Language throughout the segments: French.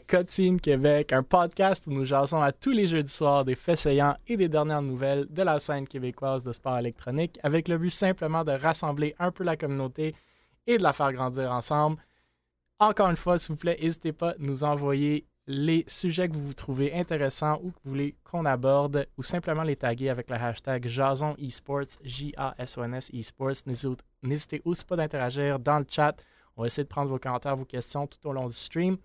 Cotine Québec, un podcast où nous jasons à tous les jeudis soirs des faits saillants et des dernières nouvelles de la scène québécoise de sport électronique, avec le but simplement de rassembler un peu la communauté et de la faire grandir ensemble. Encore une fois, s'il vous plaît, n'hésitez pas à nous envoyer les sujets que vous, vous trouvez intéressants ou que vous voulez qu'on aborde ou simplement les taguer avec le hashtag Jason Esports, J-A-S-O-N-S Esports. N'hésitez aussi pas d'interagir dans le chat. On va essayer de prendre vos commentaires, vos questions tout au long du stream.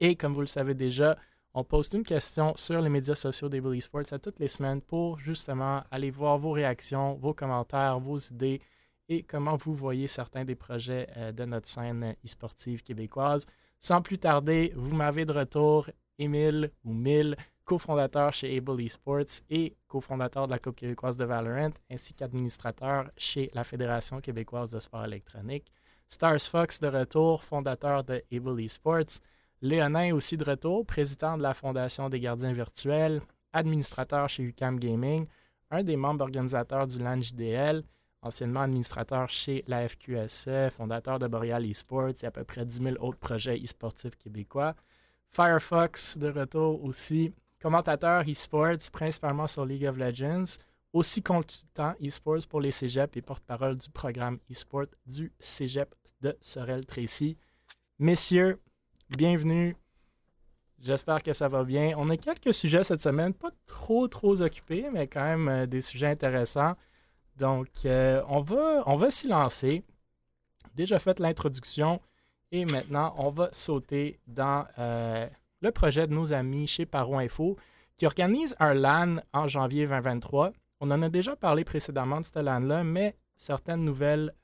Et comme vous le savez déjà, on poste une question sur les médias sociaux des Bully Sports à toutes les semaines pour justement aller voir vos réactions, vos commentaires, vos idées et comment vous voyez certains des projets euh, de notre scène e-sportive québécoise. Sans plus tarder, vous m'avez de retour Émile ou Mille, cofondateur chez Able Esports et cofondateur de la Coupe québécoise de Valorant, ainsi qu'administrateur chez la Fédération québécoise de sport électronique. Stars Fox de retour, fondateur de Able Esports. Léonin aussi de retour, président de la Fondation des gardiens virtuels, administrateur chez UCAM Gaming, un des membres organisateurs du LAN JDL, anciennement administrateur chez la FQSE, fondateur de Boreal Esports et à peu près 10 000 autres projets e-sportifs québécois. Firefox de retour aussi, commentateur e-sports, principalement sur League of Legends, aussi consultant e-sports pour les cégeps et porte-parole du programme e-sport du cégep de Sorel-Tracy. Messieurs, bienvenue. J'espère que ça va bien. On a quelques sujets cette semaine, pas trop trop occupés, mais quand même euh, des sujets intéressants. Donc, euh, on va, on va s'y lancer. Déjà fait l'introduction et maintenant, on va sauter dans euh, le projet de nos amis chez Paro Info qui organise un LAN en janvier 2023. On en a déjà parlé précédemment de ce LAN-là, mais certaines nouvelles,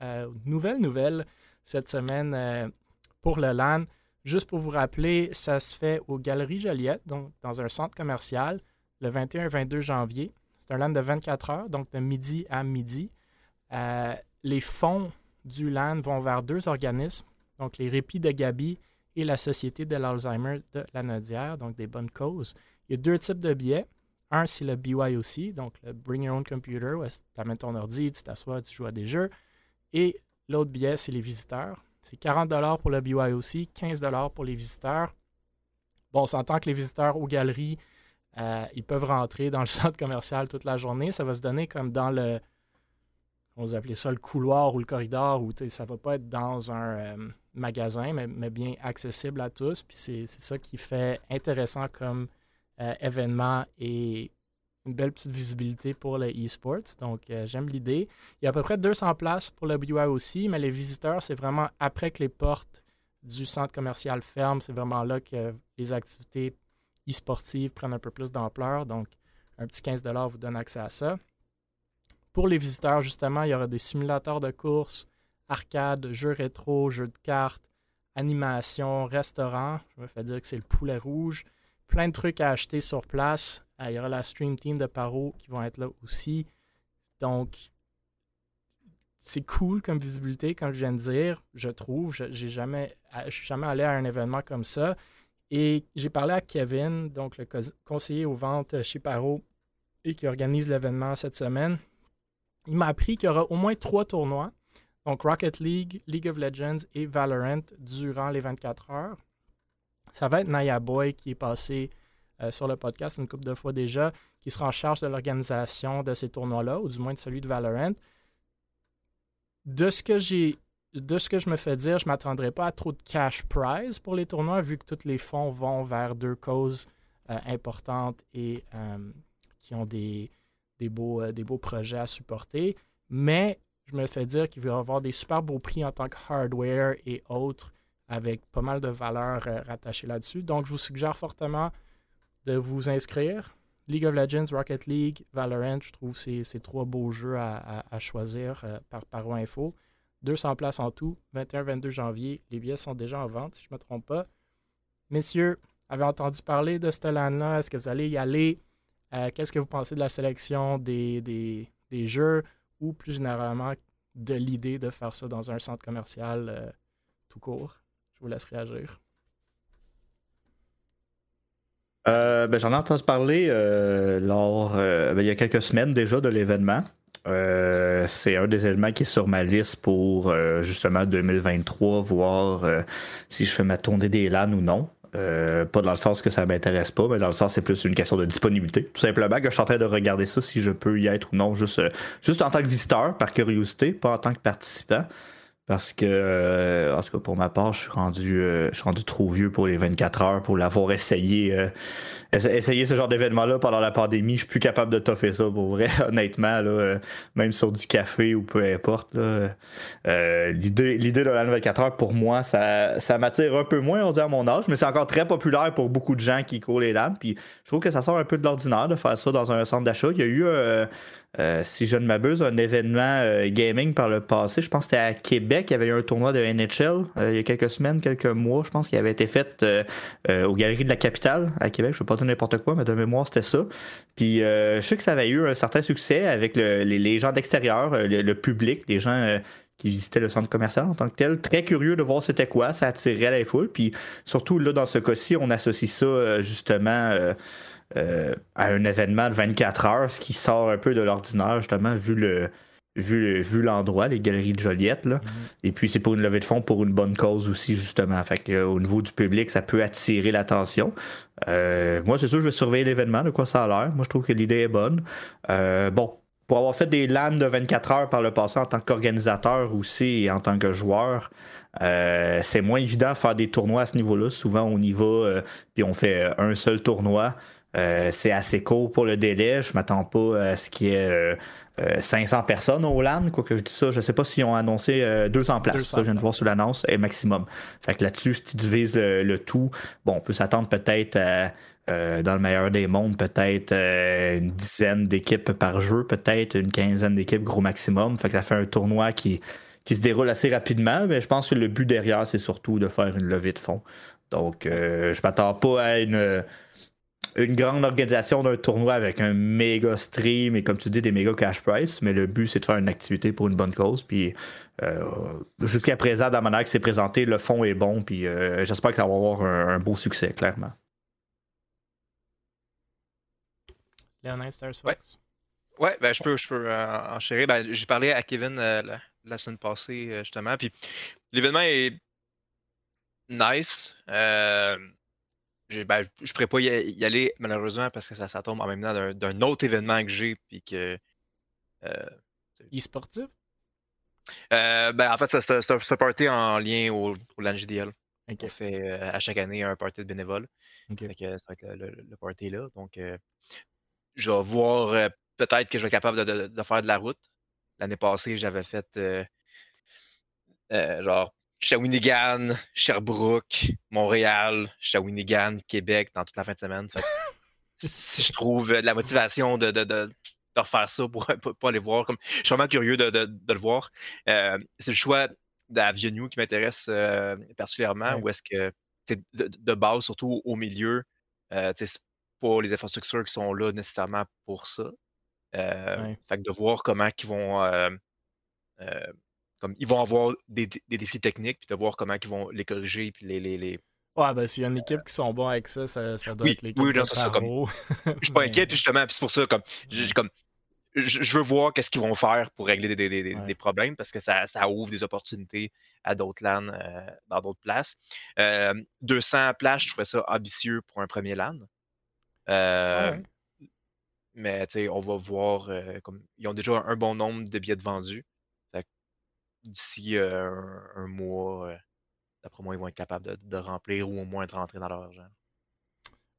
nouvelles nouvelles cette semaine pour le LAN. Juste pour vous rappeler, ça se fait aux Galeries Joliette, donc dans un centre commercial, le 21-22 janvier. C'est un LAN de 24 heures, donc de midi à midi. Euh, les fonds du LAN vont vers deux organismes, donc les Répits de Gabi et la Société de l'Alzheimer de la Nodière, donc des bonnes causes. Il y a deux types de billets. Un, c'est le BYOC, donc le Bring Your Own Computer, où tu amènes ton ordi, tu t'assois, tu joues à des jeux. Et l'autre billet, c'est les visiteurs. C'est 40 pour le BYOC, 15 pour les visiteurs. Bon, on s'entend que les visiteurs aux galeries, euh, ils peuvent rentrer dans le centre commercial toute la journée. Ça va se donner comme dans le. On va ça le couloir ou le corridor, où ça ne va pas être dans un euh, magasin, mais, bien accessible à tous. Puis c'est ça qui fait intéressant comme euh, événement et une belle petite visibilité pour le e-sports. Donc, j'aime l'idée. Il y a à peu près 200 places pour le BUI aussi, mais les visiteurs, c'est vraiment après que les portes du centre commercial ferment. C'est vraiment là que les activités e-sportives prennent un peu plus d'ampleur. Donc, un petit 15 vous donne accès à ça. Pour les visiteurs, justement, il y aura des simulateurs de course, arcade, jeux rétro, jeux de cartes, animation, restaurant. Je me fais dire que c'est le poulet rouge. Plein de trucs à acheter sur place. Euh, il y aura la Stream Team de Paro qui vont être là aussi. Donc, c'est cool comme visibilité, comme je viens de dire, je trouve. Je ne jamais, je suis jamais allé à un événement comme ça. Et j'ai parlé à Kevin, donc le conseiller aux ventes chez Paro et qui organise l'événement cette semaine. Il m'a appris qu'il y aura au moins trois tournois, donc Rocket League, League of Legends et Valorant durant les 24 heures. Ça va être Naya Boy qui est passé euh, sur le podcast une couple de fois déjà, qui sera en charge de l'organisation de ces tournois-là, ou du moins de celui de Valorant. De ce que j'ai de ce que je me fais dire, je ne m'attendrai pas à trop de cash prize pour les tournois, vu que tous les fonds vont vers deux causes euh, importantes et euh, qui ont des, des, beaux, des beaux projets à supporter. Mais je me fais dire qu'il va y avoir des super beaux prix en tant que hardware et autres, avec pas mal de valeurs rattachées là-dessus. Donc, je vous suggère fortement de vous inscrire. League of Legends, Rocket League, Valorant, je trouve c'est trois beaux jeux à, choisir par Paro Info. 200 places en tout, 21-22 janvier. Les billets sont déjà en vente, si je ne me trompe pas. Messieurs, avez entendu parler de ce LAN-là? Est-ce que vous allez y aller? Euh, qu'est-ce que vous pensez de la sélection des, des, jeux? Ou plus généralement de l'idée de faire ça dans un centre commercial euh, tout court? Vous laisse réagir? Euh, ben, J'en ai entendu parler lors, ben, il y a quelques semaines déjà de l'événement. Euh, c'est un des éléments qui est sur ma liste pour euh, justement 2023, voir euh, si je fais ma tournée des LAN ou non. pas dans le sens que ça m'intéresse pas, mais dans le sens c'est plus une question de disponibilité. Tout simplement que je suis en train de regarder ça si je peux y être ou non, juste, juste en tant que visiteur, par curiosité, pas en tant que participant. Parce que, en tout cas, pour ma part, je suis rendu, je suis rendu trop vieux pour les 24 heures pour l'avoir essayé essayer ce genre d'événement-là pendant la pandémie, je suis plus capable de toffer ça pour vrai, honnêtement, euh, même sur du café ou peu importe. Euh, l'idée, l'idée de la 24 heures, pour moi, ça, ça m'attire un peu moins, on dit à mon âge, mais c'est encore très populaire pour beaucoup de gens qui courent les lames. Puis je trouve que ça sort un peu de l'ordinaire de faire ça dans un centre d'achat. Il y a eu euh, si je ne m'abuse, un événement euh, gaming par le passé. Je pense que c'était à Québec. Il y avait eu un tournoi de NHL euh, il y a quelques semaines, quelques mois. Je pense qu'il avait été fait aux Galeries de la Capitale à Québec. Je ne veux pas dire n'importe quoi, mais de mémoire, c'était ça. Puis je sais que ça avait eu un certain succès avec les, gens d'extérieur, le, public, les gens qui visitaient le centre commercial en tant que tel. Très curieux de voir c'était quoi. Ça attirait la foule. Puis surtout, là, dans ce cas-ci, on associe ça justement euh, à un événement de 24 heures, ce qui sort un peu de l'ordinaire, justement, vu le. Vu, vu l'endroit, les galeries de Joliette. Là. Mm-hmm. Et puis, c'est pour une levée de fonds pour une bonne cause aussi, justement. Fait que, au niveau du public, ça peut attirer l'attention. Euh, moi, c'est sûr, je vais surveiller l'événement, de quoi ça a l'air. Moi, je trouve que l'idée est bonne. Euh, bon, pour avoir fait des LAN de 24 heures par le passé en tant qu'organisateur aussi et en tant que joueur, c'est moins évident de faire des tournois à ce niveau-là. Souvent, on y va, puis on fait un seul tournoi. Euh, c'est assez court pour le délai. Je m'attends pas à ce qu'il y ait 500 euh, personnes au LAN. Quoi que je dis ça, je sais pas s'ils ont annoncé 200 euh, places. ça, je viens de voir sur l'annonce, est maximum. Fait que là-dessus, si tu divises le, tout, bon, on peut s'attendre peut-être dans le meilleur des mondes, peut-être une dizaine d'équipes par jeu, peut-être une quinzaine d'équipes gros maximum. Fait que ça fait un tournoi qui, qui se déroule assez rapidement, mais je pense que le but derrière, c'est surtout de faire une levée de fonds. Donc, je m'attends pas à une une grande organisation d'un tournoi avec un méga stream et comme tu dis des méga cash price, mais le but c'est de faire une activité pour une bonne cause. Puis euh, jusqu'à présent, dans la manière que c'est présenté, le fond est bon. Puis euh, j'espère que ça va avoir un, beau succès, clairement. Léonard Stars ouais. ouais, ben je peux, je peux euh, enchérir. Ben, j'ai parlé à Kevin la, semaine passée, justement. Puis l'événement est nice. Ben, je ne pourrais pas y, aller malheureusement parce que ça, ça tombe en même temps d'un autre événement que j'ai. Puis que. Euh, e-sportif? Euh, ben, en fait, c'est un party en lien au, au LAN On fait euh, à chaque année un party de bénévoles. ça va être le, party là. Donc, je vais voir peut-être que je vais être capable de, faire de la route. L'année passée, j'avais fait genre Shawinigan, Sherbrooke, Montréal, Shawinigan, Québec dans toute la fin de semaine. si je trouve la motivation de, de, de, refaire ça pour ne pas aller voir, comme, je suis vraiment curieux de, de le voir. Euh, c'est le choix d'Avenue qui m'intéresse euh, particulièrement, ou est-ce que de, base, surtout au milieu, euh, c'est pas les infrastructures qui sont là nécessairement pour ça. Euh, Fait que de voir comment ils vont euh, comme ils vont avoir des, défis techniques, puis de voir comment ils vont les corriger, puis les. les, les... Ouais, ben s'il y a une équipe qui sont bons avec ça, ça, ça doit être l'équipe. Oui, non, ça. Comme, je suis pas inquiet, justement, puis c'est pour ça, comme, je, comme je, veux voir qu'est-ce qu'ils vont faire pour régler des, des, des, problèmes parce que ça, ça, ouvre des opportunités à d'autres LAN euh, dans d'autres places. Euh, 200 places, je trouvais ça ambitieux pour un premier LAN. Euh, Mais on va voir, euh, comme ils ont déjà un bon nombre de billets vendus d'ici un, mois, d'après moi, ils vont être capables de, remplir ou au moins de rentrer dans leur argent.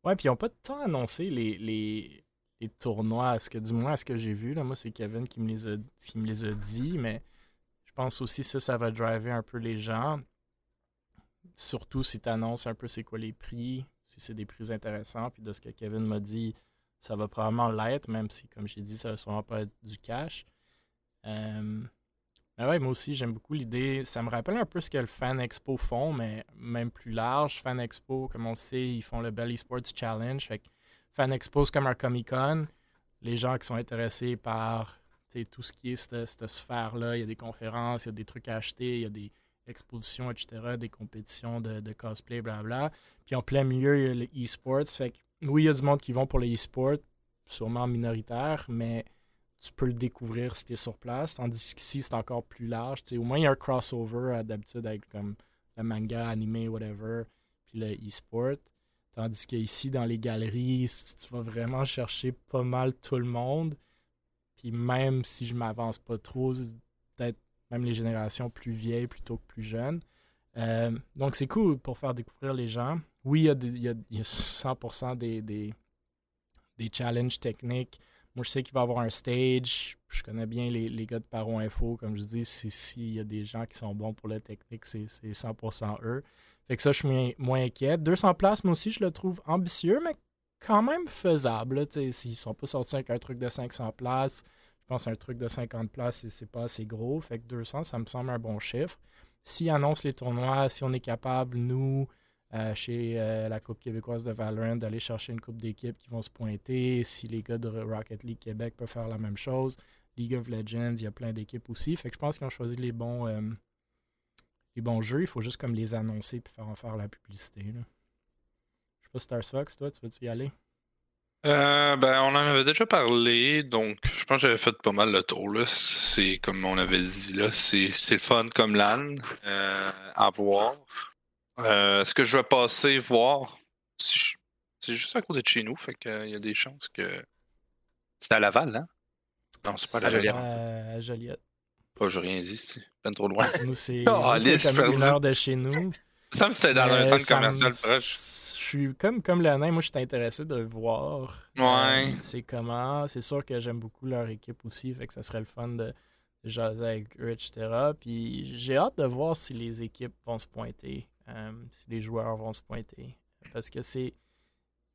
Ouais, puis ils n'ont pas tant annoncé les, les, les, tournois, ce que, du moins ce que j'ai vu. Là, moi, c'est Kevin qui me, les a, qui me les dit, mais je pense aussi que ça, ça va driver un peu les gens. Surtout si tu annonces un peu c'est quoi les prix, si c'est des prix intéressants. Puis de ce que Kevin m'a dit, ça va probablement l'être, même si, comme j'ai dit, ça va sûrement pas être du cash. Ah ouais, moi aussi, j'aime beaucoup l'idée. Ça me rappelle un peu ce que le Fan Expo font, mais même plus large. Fan Expo, comme on le sait, ils font le Belly Sports Challenge. Fait Fan Expo, c'est comme un Comic Con. Les gens qui sont intéressés par tout ce qui est cette, sphère-là, il y a des conférences, il y a des trucs à acheter, il y a des expositions, etc., des compétitions de, de cosplay, blabla. Puis en plein milieu, il y a le e-sports. Fait que, oui, il y a du monde qui vont pour le e-sport, sûrement minoritaire, mais tu peux le découvrir si tu es sur place. Tandis qu'ici, c'est encore plus large. au moins, il y a un crossover euh, d'habitude avec comme le manga, animé, whatever, puis le e-sport. Tandis qu'ici, dans les galeries, tu vas vraiment chercher pas mal tout le monde. Puis même si je m'avance pas trop, peut-être même les générations plus vieilles plutôt que plus jeunes. Euh, donc c'est cool pour faire découvrir les gens. Oui, il y, a 100% des, des, des, challenges techniques. Moi, je sais qu'il va y avoir un stage. Je connais bien les, les gars de Paro Info. Comme je dis, s'il si, y a des gens qui sont bons pour la technique, c'est 100% eux. Fait que ça, je suis moins, inquiet. 200 places, moi aussi, je le trouve ambitieux, mais quand même faisable. S'ils sont pas sortis avec un truc de 500 places, je pense un truc de 50 places, c'est pas assez gros. Fait que 200, ça me semble un bon chiffre. S'ils annoncent les tournois, si on est capable, nous, euh, chez euh, la Coupe québécoise de Valorant, d'aller chercher une coupe d'équipes qui vont se pointer, si les gars de Rocket League Québec peuvent faire la même chose, League of Legends, il y a plein d'équipes aussi. Fait que je pense qu'ils ont choisi les bons, euh, les bons jeux. Il faut juste comme les annoncer et faire en faire la publicité. Je sais pas, Stars Fox, toi, tu veux-tu y aller? Euh, ben, on en avait déjà parlé, donc je pense que j'avais fait pas mal le tour. Là. C'est comme on avait dit, là, c'est, c'est fun comme LAN euh, à voir. Euh, est-ce que je vais passer voir? C'est juste à côté de chez nous, fait qu'il y a des chances que. C'est à Laval, hein? Non, c'est pas à Joliette. À Joliette. Oh, j'ai rien dit, c'est pas trop loin. Nous, c'est, oh, une heure de chez nous. Ça me c'était dans un centre commercial proche suis comme, comme le nain, moi, je suis intéressé de voir. Ouais. Euh, c'est comment. C'est sûr que j'aime beaucoup leur équipe aussi, fait que ça serait le fun de, jaser avec eux, etc. Puis j'ai hâte de voir si les équipes vont se pointer, euh, si les joueurs vont se pointer. Parce que c'est.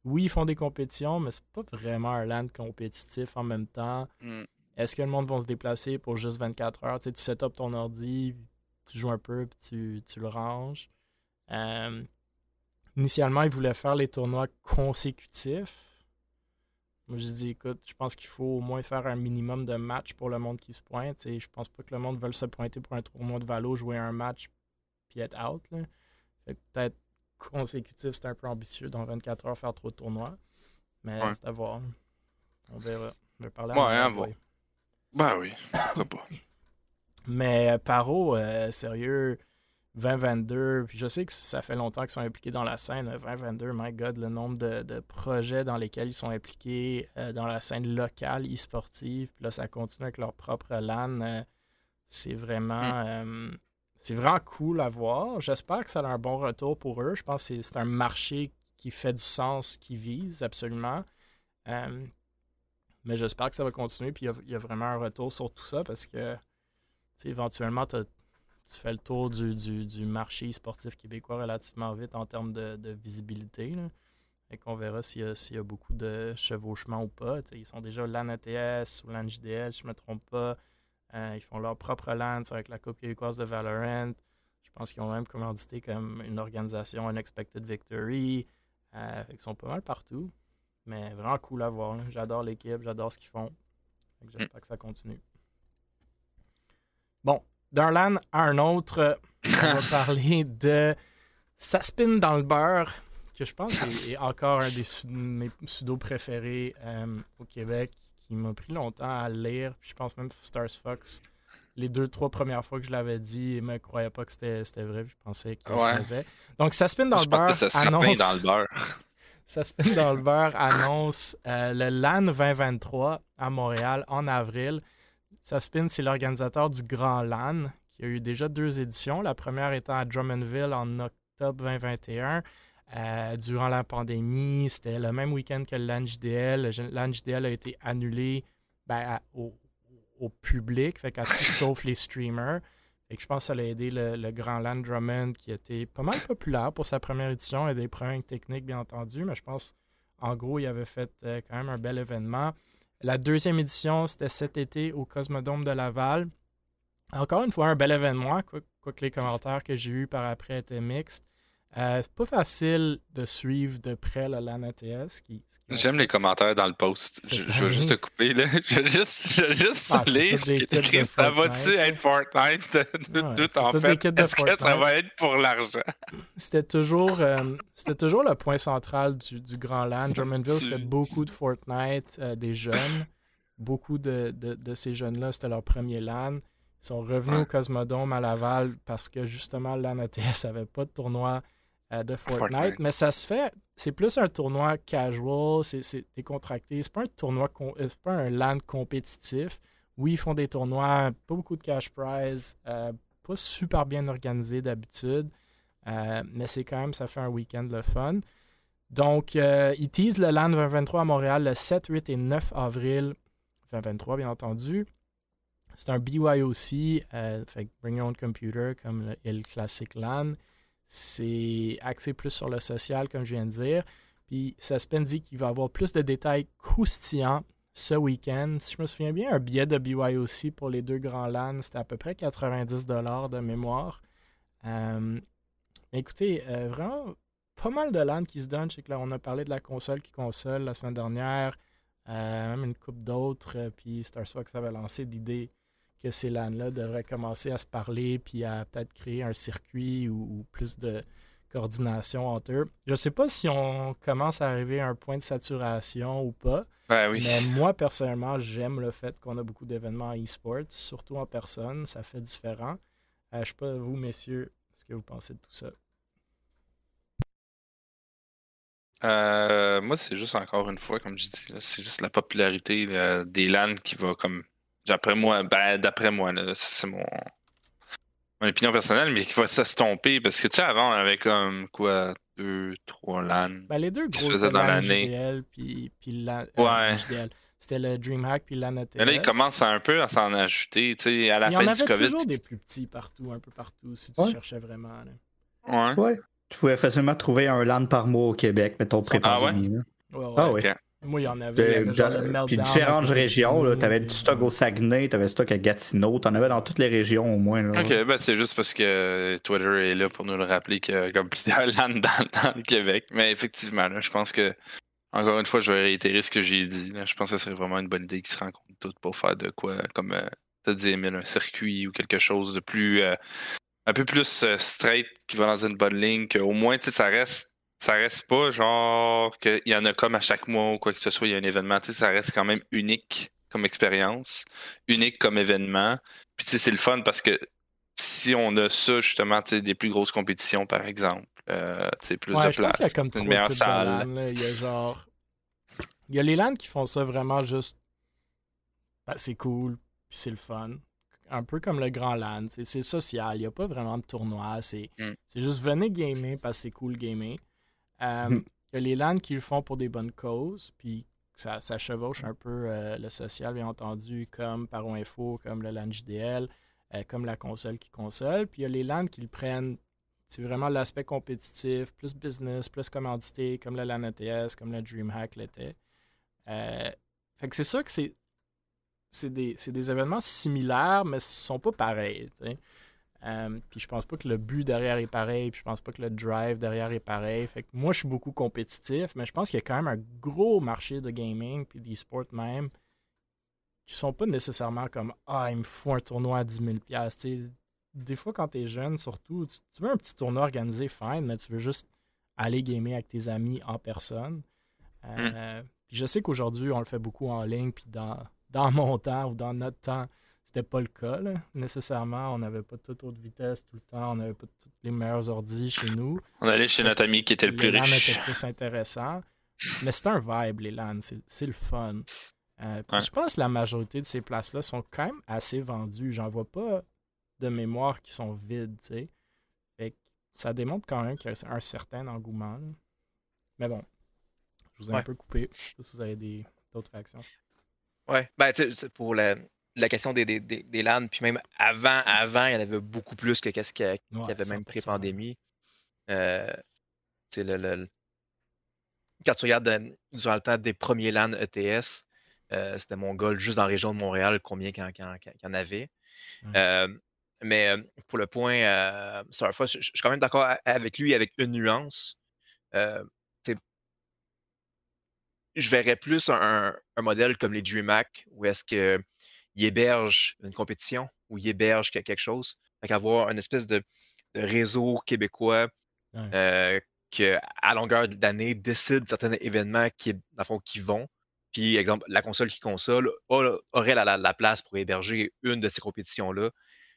Oui, ils font des compétitions, mais c'est pas vraiment un land compétitif en même temps. Mm. Est-ce que le monde va se déplacer pour juste 24 heures? Tu sais, tu set up ton ordi, tu joues un peu, puis tu, tu le ranges. Euh, Initialement, ils voulaient faire les tournois consécutifs. Moi, je dis, écoute, je pense qu'il faut au moins faire un minimum de matchs pour le monde qui se pointe. Et je pense pas que le monde veuille se pointer pour un tournoi de Valo, jouer un match, puis être out. Peut-être consécutif, c'est un peu ambitieux dans 24 heures faire trop de tournois. Mais c'est à voir. On verra. On va parler ouais, à voir. Ben oui, pourquoi pas. Mais euh, Paro, euh, sérieux, 2022, puis je sais que ça fait longtemps qu'ils sont impliqués dans la scène. 2022, my God, le nombre de, projets dans lesquels ils sont impliqués euh, dans la scène locale e-sportive. Puis là, ça continue avec leur propre LAN. Euh, c'est vraiment, mm. Euh, c'est vraiment cool à voir. J'espère que ça a un bon retour pour eux. Je pense que c'est un marché qui fait du sens, qui vise absolument. mais j'espère que ça va continuer. Puis il y, a vraiment un retour sur tout ça parce que éventuellement, tu fais le tour du, marché sportif québécois relativement vite en termes de, visibilité. Et qu'on verra s'il y, a beaucoup de chevauchement ou pas. ils sont déjà LAN ATS ou LAN JDL, je ne me trompe pas. Euh, ils font leur propre LAN avec la Coupe québécoise de Valorant. Je pense qu'ils ont même commandité comme une organisation Unexpected Victory. Euh, ils sont pas mal partout. Mais vraiment cool à voir. J'adore l'équipe, j'adore ce qu'ils font. J'espère que ça continue. Bon, d'un LAN à un autre, on va parler de Saspin dans le beurre, que je pense est, encore un des mes pseudo préférés euh, au Québec, qui m'a pris longtemps à lire. je pense même Stars Fox, les deux, trois premières fois que je l'avais dit, il ne me croyait pas que c'était vrai. Je pensais qu'il faisait. Donc, Saspin dans le beurre annonce... dans le beurre. Saspin dans le beurre annonce euh, le LAN 2023 à Montréal en avril. Saspin, c'est l'organisateur du Grand LAN, qui a eu déjà deux éditions. La première étant à Drummondville en octobre 2021. Euh, durant la pandémie, c'était le même week-end que l'ANJDL. L'ANJDL a été annulé ben, au, public, fait tout sauf les streamers. Et je pense que ça a aidé le, Grand LAN Drummond, qui était pas mal populaire pour sa première édition. Il y a des problèmes techniques, bien entendu, mais je pense, en gros, il avait fait euh, quand même un bel événement. La deuxième édition, c'était cet été au Cosmodome de Laval. Encore une fois, un bel événement, quoi, que les commentaires que j'ai eus par après étaient mixtes. Euh, c'est pas facile de suivre de près la LAN ATS. Qui, J'aime les commentaires dans le post. Je, veux juste te couper. Là. Je veux juste, je veux juste ah, lire ce qui est écrit. Ça va-tu être Fortnite? tout, en fait. Est-ce que ça va être pour l'argent? C'était toujours, euh, c'était toujours le point central du, du Grand LAN. Drummondville fait beaucoup de Fortnite, euh, des jeunes. beaucoup de, de- de ces jeunes-là, c'était leur premier LAN. Ils sont revenus Ouais. au Cosmodome à Laval parce que justement, le LAN ETS n'avait pas de tournoi euh, de Fortnite. Fortnite. Mais ça se fait, c'est plus un tournoi casual, c'est décontracté. C'est pas un tournoi, euh, c'est pas un LAN compétitif. Oui, ils font des tournois, pas beaucoup de cash prize, euh, pas super bien organisé d'habitude. Euh, mais c'est quand même, ça fait un week-end le fun. Donc, ils teasent le LAN 2023 à Montréal le 7, 8 et 9 avril 2023, bien entendu. C'est un BYOC, fait que Bring Your Own Computer, comme le, le classique LAN. C'est axé plus sur le social, comme je viens de dire. Puis, Suspend dit qu'il va avoir plus de détails croustillants ce week-end. Si je me souviens bien, un billet de BYOC pour les deux grands LAN, c'était à peu près 90 de mémoire. Euh, écoutez, euh, vraiment pas mal de LAN qui se donnent. Je que là, on a parlé de la console qui console la semaine dernière, euh, même une coupe d'autres. puis Starsfox avait lancé l'idée que ces LAN-là devraient commencer à se parler puis à peut-être créer un circuit ou, ou plus de coordination entre eux. Je sais pas si on commence à arriver à un point de saturation ou pas. Oui. Mais moi, personnellement, j'aime le fait qu'on a beaucoup d'événements e-sport, surtout en personne. Ça fait différent. Euh, je sais pas, vous, messieurs, ce que vous pensez de tout ça? Euh, moi, c'est juste encore une fois, comme je dis, c'est juste la popularité là, des LAN qui va comme. D'après moi, ben, d'après moi, là, ça, c'est mon, mon opinion personnelle, mais qui va s'estomper. Parce que tu sais, avant, on avait comme quoi, deux, trois LAN. Ben, les deux Qui se gros, c'était dans LAN l'année. JDL puis, puis LAN, Ouais. JDL. C'était le DreamHack puis ETS. Mais là, il commence à un peu à s'en ajouter. Tu sais, à la Il y en fin du avait COVID. toujours des plus petits partout, un peu partout, si tu Ouais. cherchais vraiment. là. Ouais. Ouais. Tu pouvais facilement trouver un LAN par mois au Québec, mettons pré-pandémie. là. Ouais, ouais. Ah oui. Moi, il y en avait. De- genre puis différentes régions, là, t'avais du stock au Saguenay, t'avais du stock à Gatineau, t'en avais dans toutes les régions au moins. Là. Ok, ben c'est juste parce que Twitter est là pour nous le rappeler qu'il y a comme plusieurs LAN dans, dans le Québec. Mais effectivement, là, je pense que, encore une fois, je vais réitérer ce que j'ai dit. là. Je pense que ce serait vraiment une bonne idée qu'ils se rencontrent toutes pour faire de quoi, comme euh, t'as dit, Emile, un circuit ou quelque chose de plus. euh, un peu plus euh, straight qui va dans une bonne ligne, qu'au moins, tu sais, ça reste. Ça reste pas genre qu'il y en a comme à chaque mois ou quoi que ce soit, il y a un événement. Tu sais, ça reste quand même unique comme expérience, unique comme événement. Puis tu sais, c'est le fun parce que si on a ça, justement, tu sais, des plus grosses compétitions, par exemple, euh, tu sais, plus Ouais, de place, qu'il y a comme une meilleure salle. Il y a genre. Il y a les LAN qui font ça vraiment juste. Ben, c'est cool, puis c'est le fun. Un peu comme le grand LAN. C'est social. Il n'y a pas vraiment de tournoi. C'est Mm. c'est juste venez gamer parce que c'est cool gamer. Euh, Mm. Il y a les LAN qui le font pour des bonnes causes, puis ça, ça chevauche un peu euh, le social, bien entendu, comme Paro Info, comme le LAN JDL, euh, comme la console qui console. Puis il y a les LAN qui le prennent c'est vraiment l'aspect compétitif, plus business, plus commandité, comme le LAN ETS, comme le DreamHack l'était. Fait que c'est sûr que c'est c'est des, c'est des événements similaires, mais ce sont pas pareils. Euh, puis je pense pas que le but derrière est pareil, puis je pense pas que le drive derrière est pareil. Fait que moi, je suis beaucoup compétitif, mais je pense qu'il y a quand même un gros marché de gaming, puis d'e-sport même, qui sont pas nécessairement comme Ah, il me faut un tournoi à 10 000 tu sais. Des fois, quand t'es jeune, surtout, tu, tu veux un petit tournoi organisé, fine, mais tu veux juste aller gamer avec tes amis en personne. Euh, puis je sais qu'aujourd'hui, on le fait beaucoup en ligne, puis dans, dans mon temps ou dans notre temps, c'était pas le cas, là, nécessairement. On n'avait pas toute haute vitesse tout le temps, on n'avait pas tous les meilleurs ordis chez nous. On allait chez notre ami qui était le plus Les riche. étaient plus intéressant. Mais c'est un vibe, les LAN. C'est, c'est le fun. Euh, Ouais. Je pense que la majorité de ces places-là sont quand même assez vendues. J'en vois pas de mémoire qui sont vides, tu sais. Fait que ça démontre quand même qu'il y a un certain engouement. là. Mais bon, je vous ai un peu coupé. Je sais pas si vous avez des, d'autres réactions. Ouais, ben, tu pour la, la question des, des, des, des LAN, puis même avant, avant, il y en avait beaucoup plus que qu'est-ce qu'il y Ouais, avait même 100%. pré-pandémie. Euh, le, le- quand tu regardes euh, durant le temps des premiers LAN ETS, euh, c'était mon goal juste dans la région de Montréal, combien qu'il y en- avait. Euh, mais pour le point, Starfox, je je suis quand même d'accord avec lui avec une nuance. Je verrais plus un, un modèle comme les DreamHack, où est-ce que il héberge une compétition ou il héberge que- quelque chose. Fait qu'avoir une espèce de, de réseau québécois Ouais. euh, que, à longueur d'année, décide certains événements qui, dans le fond, qui vont. Puis, exemple, la console qui console a- aurait la, la- la place pour héberger une de ces compétitions-là.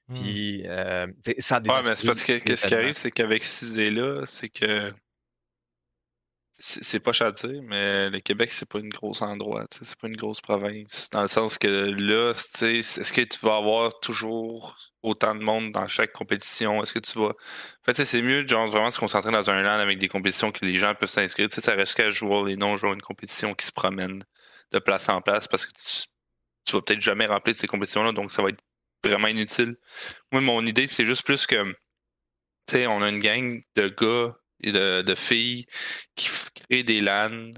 Hmm. Puis, euh, sans Ouais, mais c'est parce que qu'est-ce qui arrive, c'est qu'avec cette idée-là, c'est que c'est pas cher à dire, mais le Québec, c'est pas une grosse endroit, c'est pas une grosse province. Dans le sens que là, est-ce que tu vas avoir toujours autant de monde dans chaque compétition? Est-ce que tu vas. En fait, c'est mieux, genre, vraiment se concentrer dans un land avec des compétitions que les gens peuvent s'inscrire. Ça reste casual et non, genre, une compétition qui se promène de place en place parce que tu, tu vas peut-être jamais remplir ces compétitions-là, donc ça va être vraiment inutile. Moi, mon idée, c'est juste plus que, tu sais, on a une gang de gars de, filles qui créent des LAN,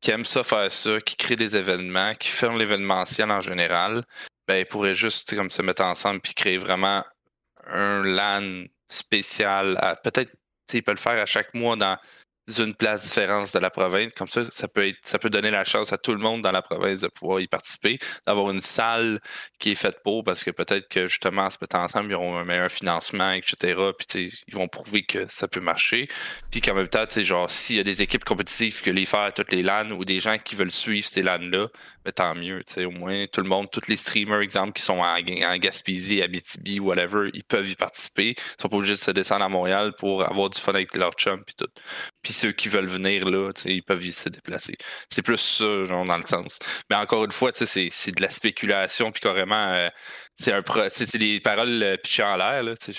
qui aiment ça faire ça, qui créent des événements, qui font l'événementiel en général. Ben, ils pourraient juste, comme se mettre ensemble puis créer vraiment un LAN spécial. Peut-être, ils peuvent le faire à chaque mois dans une place différente de la province. Comme ça, ça peut être, ça peut donner la chance à tout le monde dans la province de pouvoir y participer, d'avoir une salle qui est faite pour, parce que peut-être que justement, en se mettant ensemble, ils auront un meilleur financement, etc. Puis ils vont prouver que ça peut marcher. Puis qu'en même temps, genre, s'il y a des équipes compétitives qui les faire à toutes les LAN ou des gens qui veulent suivre ces LAN-là, ben, tant mieux. Au moins, tout le monde, tous les streamers, exemple, qui sont en, en Gaspésie, à BTB, whatever, ils peuvent y participer. Ils sont pas obligés de se descendre à Montréal pour avoir du fun avec leur chum puis tout. Puis ceux qui veulent venir là, ils peuvent se déplacer. C'est plus ça, genre, dans le sens. Mais encore une fois, tu sais, c'est, c'est de la spéculation, puis carrément, euh, c'est un pro- c'est des paroles euh, pitchées en l'air, là, Je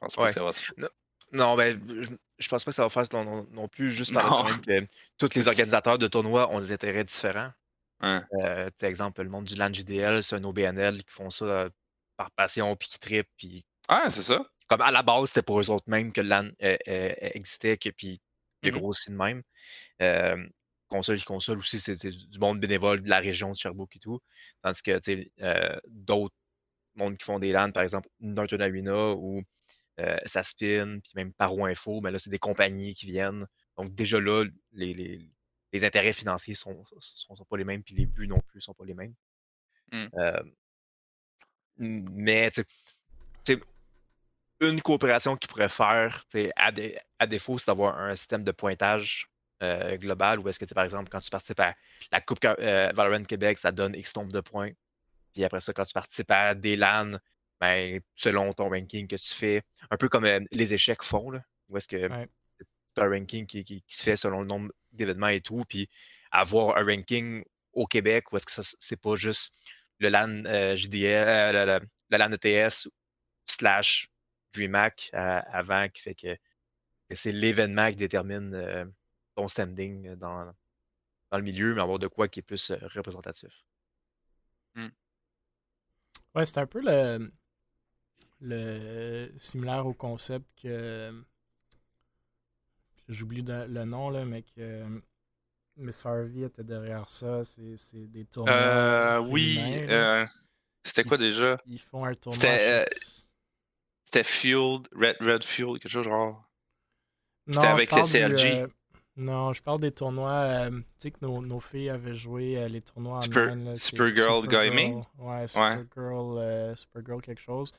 pense pas Ouais. que ça va se faire. Non, ben, je, pense pas que ça va faire non, non- non plus juste par Non. le que tous les organisateurs de tournois ont des intérêts différents. Ouais. Euh, exemple, le monde du LAN JDL, c'est un OBNL qui font ça euh, par passion, puis qui trippent, puis Ah, c'est ça. comme à la base, c'était pour eux autres mêmes que le LAN euh, euh, existait, que, puis il a Mhm. grossi de même. Euh, console qui console aussi, c'est du monde bénévole de la région de Sherbrooke et tout. Tandis que, euh, d'autres mondes qui font des LAN, par exemple, Northern Arena ou euh, Saspin, puis même Paro Info, mais là, c'est des compagnies qui viennent. Donc, déjà là, les, les, les intérêts financiers sont, sont, sont pas les mêmes, puis les buts non plus sont pas les mêmes. Mm. Euh, mais, tu sais, tu sais, une coopération qu'ils pourraient faire, tu sais, à, dé- à défaut, c'est d'avoir un système de pointage euh, global où est-ce que, tu sais, par exemple, quand tu participes à la Coupe euh, Valorant Québec, ça donne X nombre de points. Puis après ça, quand tu participes à des LAN, ben, selon ton ranking que tu fais, un peu comme euh, les échecs font, là, où est-ce que Ouais. tu as un ranking qui, qui- qui se fait selon le nombre d'événements et tout, puis avoir un ranking au Québec où est-ce que ça, c'est pas juste le LAN euh, JDL, euh, le, le- le LAN ETS slash DreamHack euh, avant qui fait que, que c'est l'événement qui détermine euh, ton standing dans, dans le milieu, mais avoir de quoi qui est plus euh, représentatif. Ouais, c'est un peu le, le similaire au concept que j'oublie de- le nom là, mais que Miss Harvey était derrière ça. C'est c'est des tournois. Euh, oui. euh, c'était quoi déjà? Ils font un tournoi. C'était, C'était Fueled, Red Red Fuel, quelque chose genre. C'était avec parle le du, CRG. euh, non, je parle des tournois. euh, tu sais que nos, nos filles avaient joué euh, les tournois Super- c'est Supergirl Supergirl, Gaming? Ouais, Supergirl, euh, Supergirl quelque chose.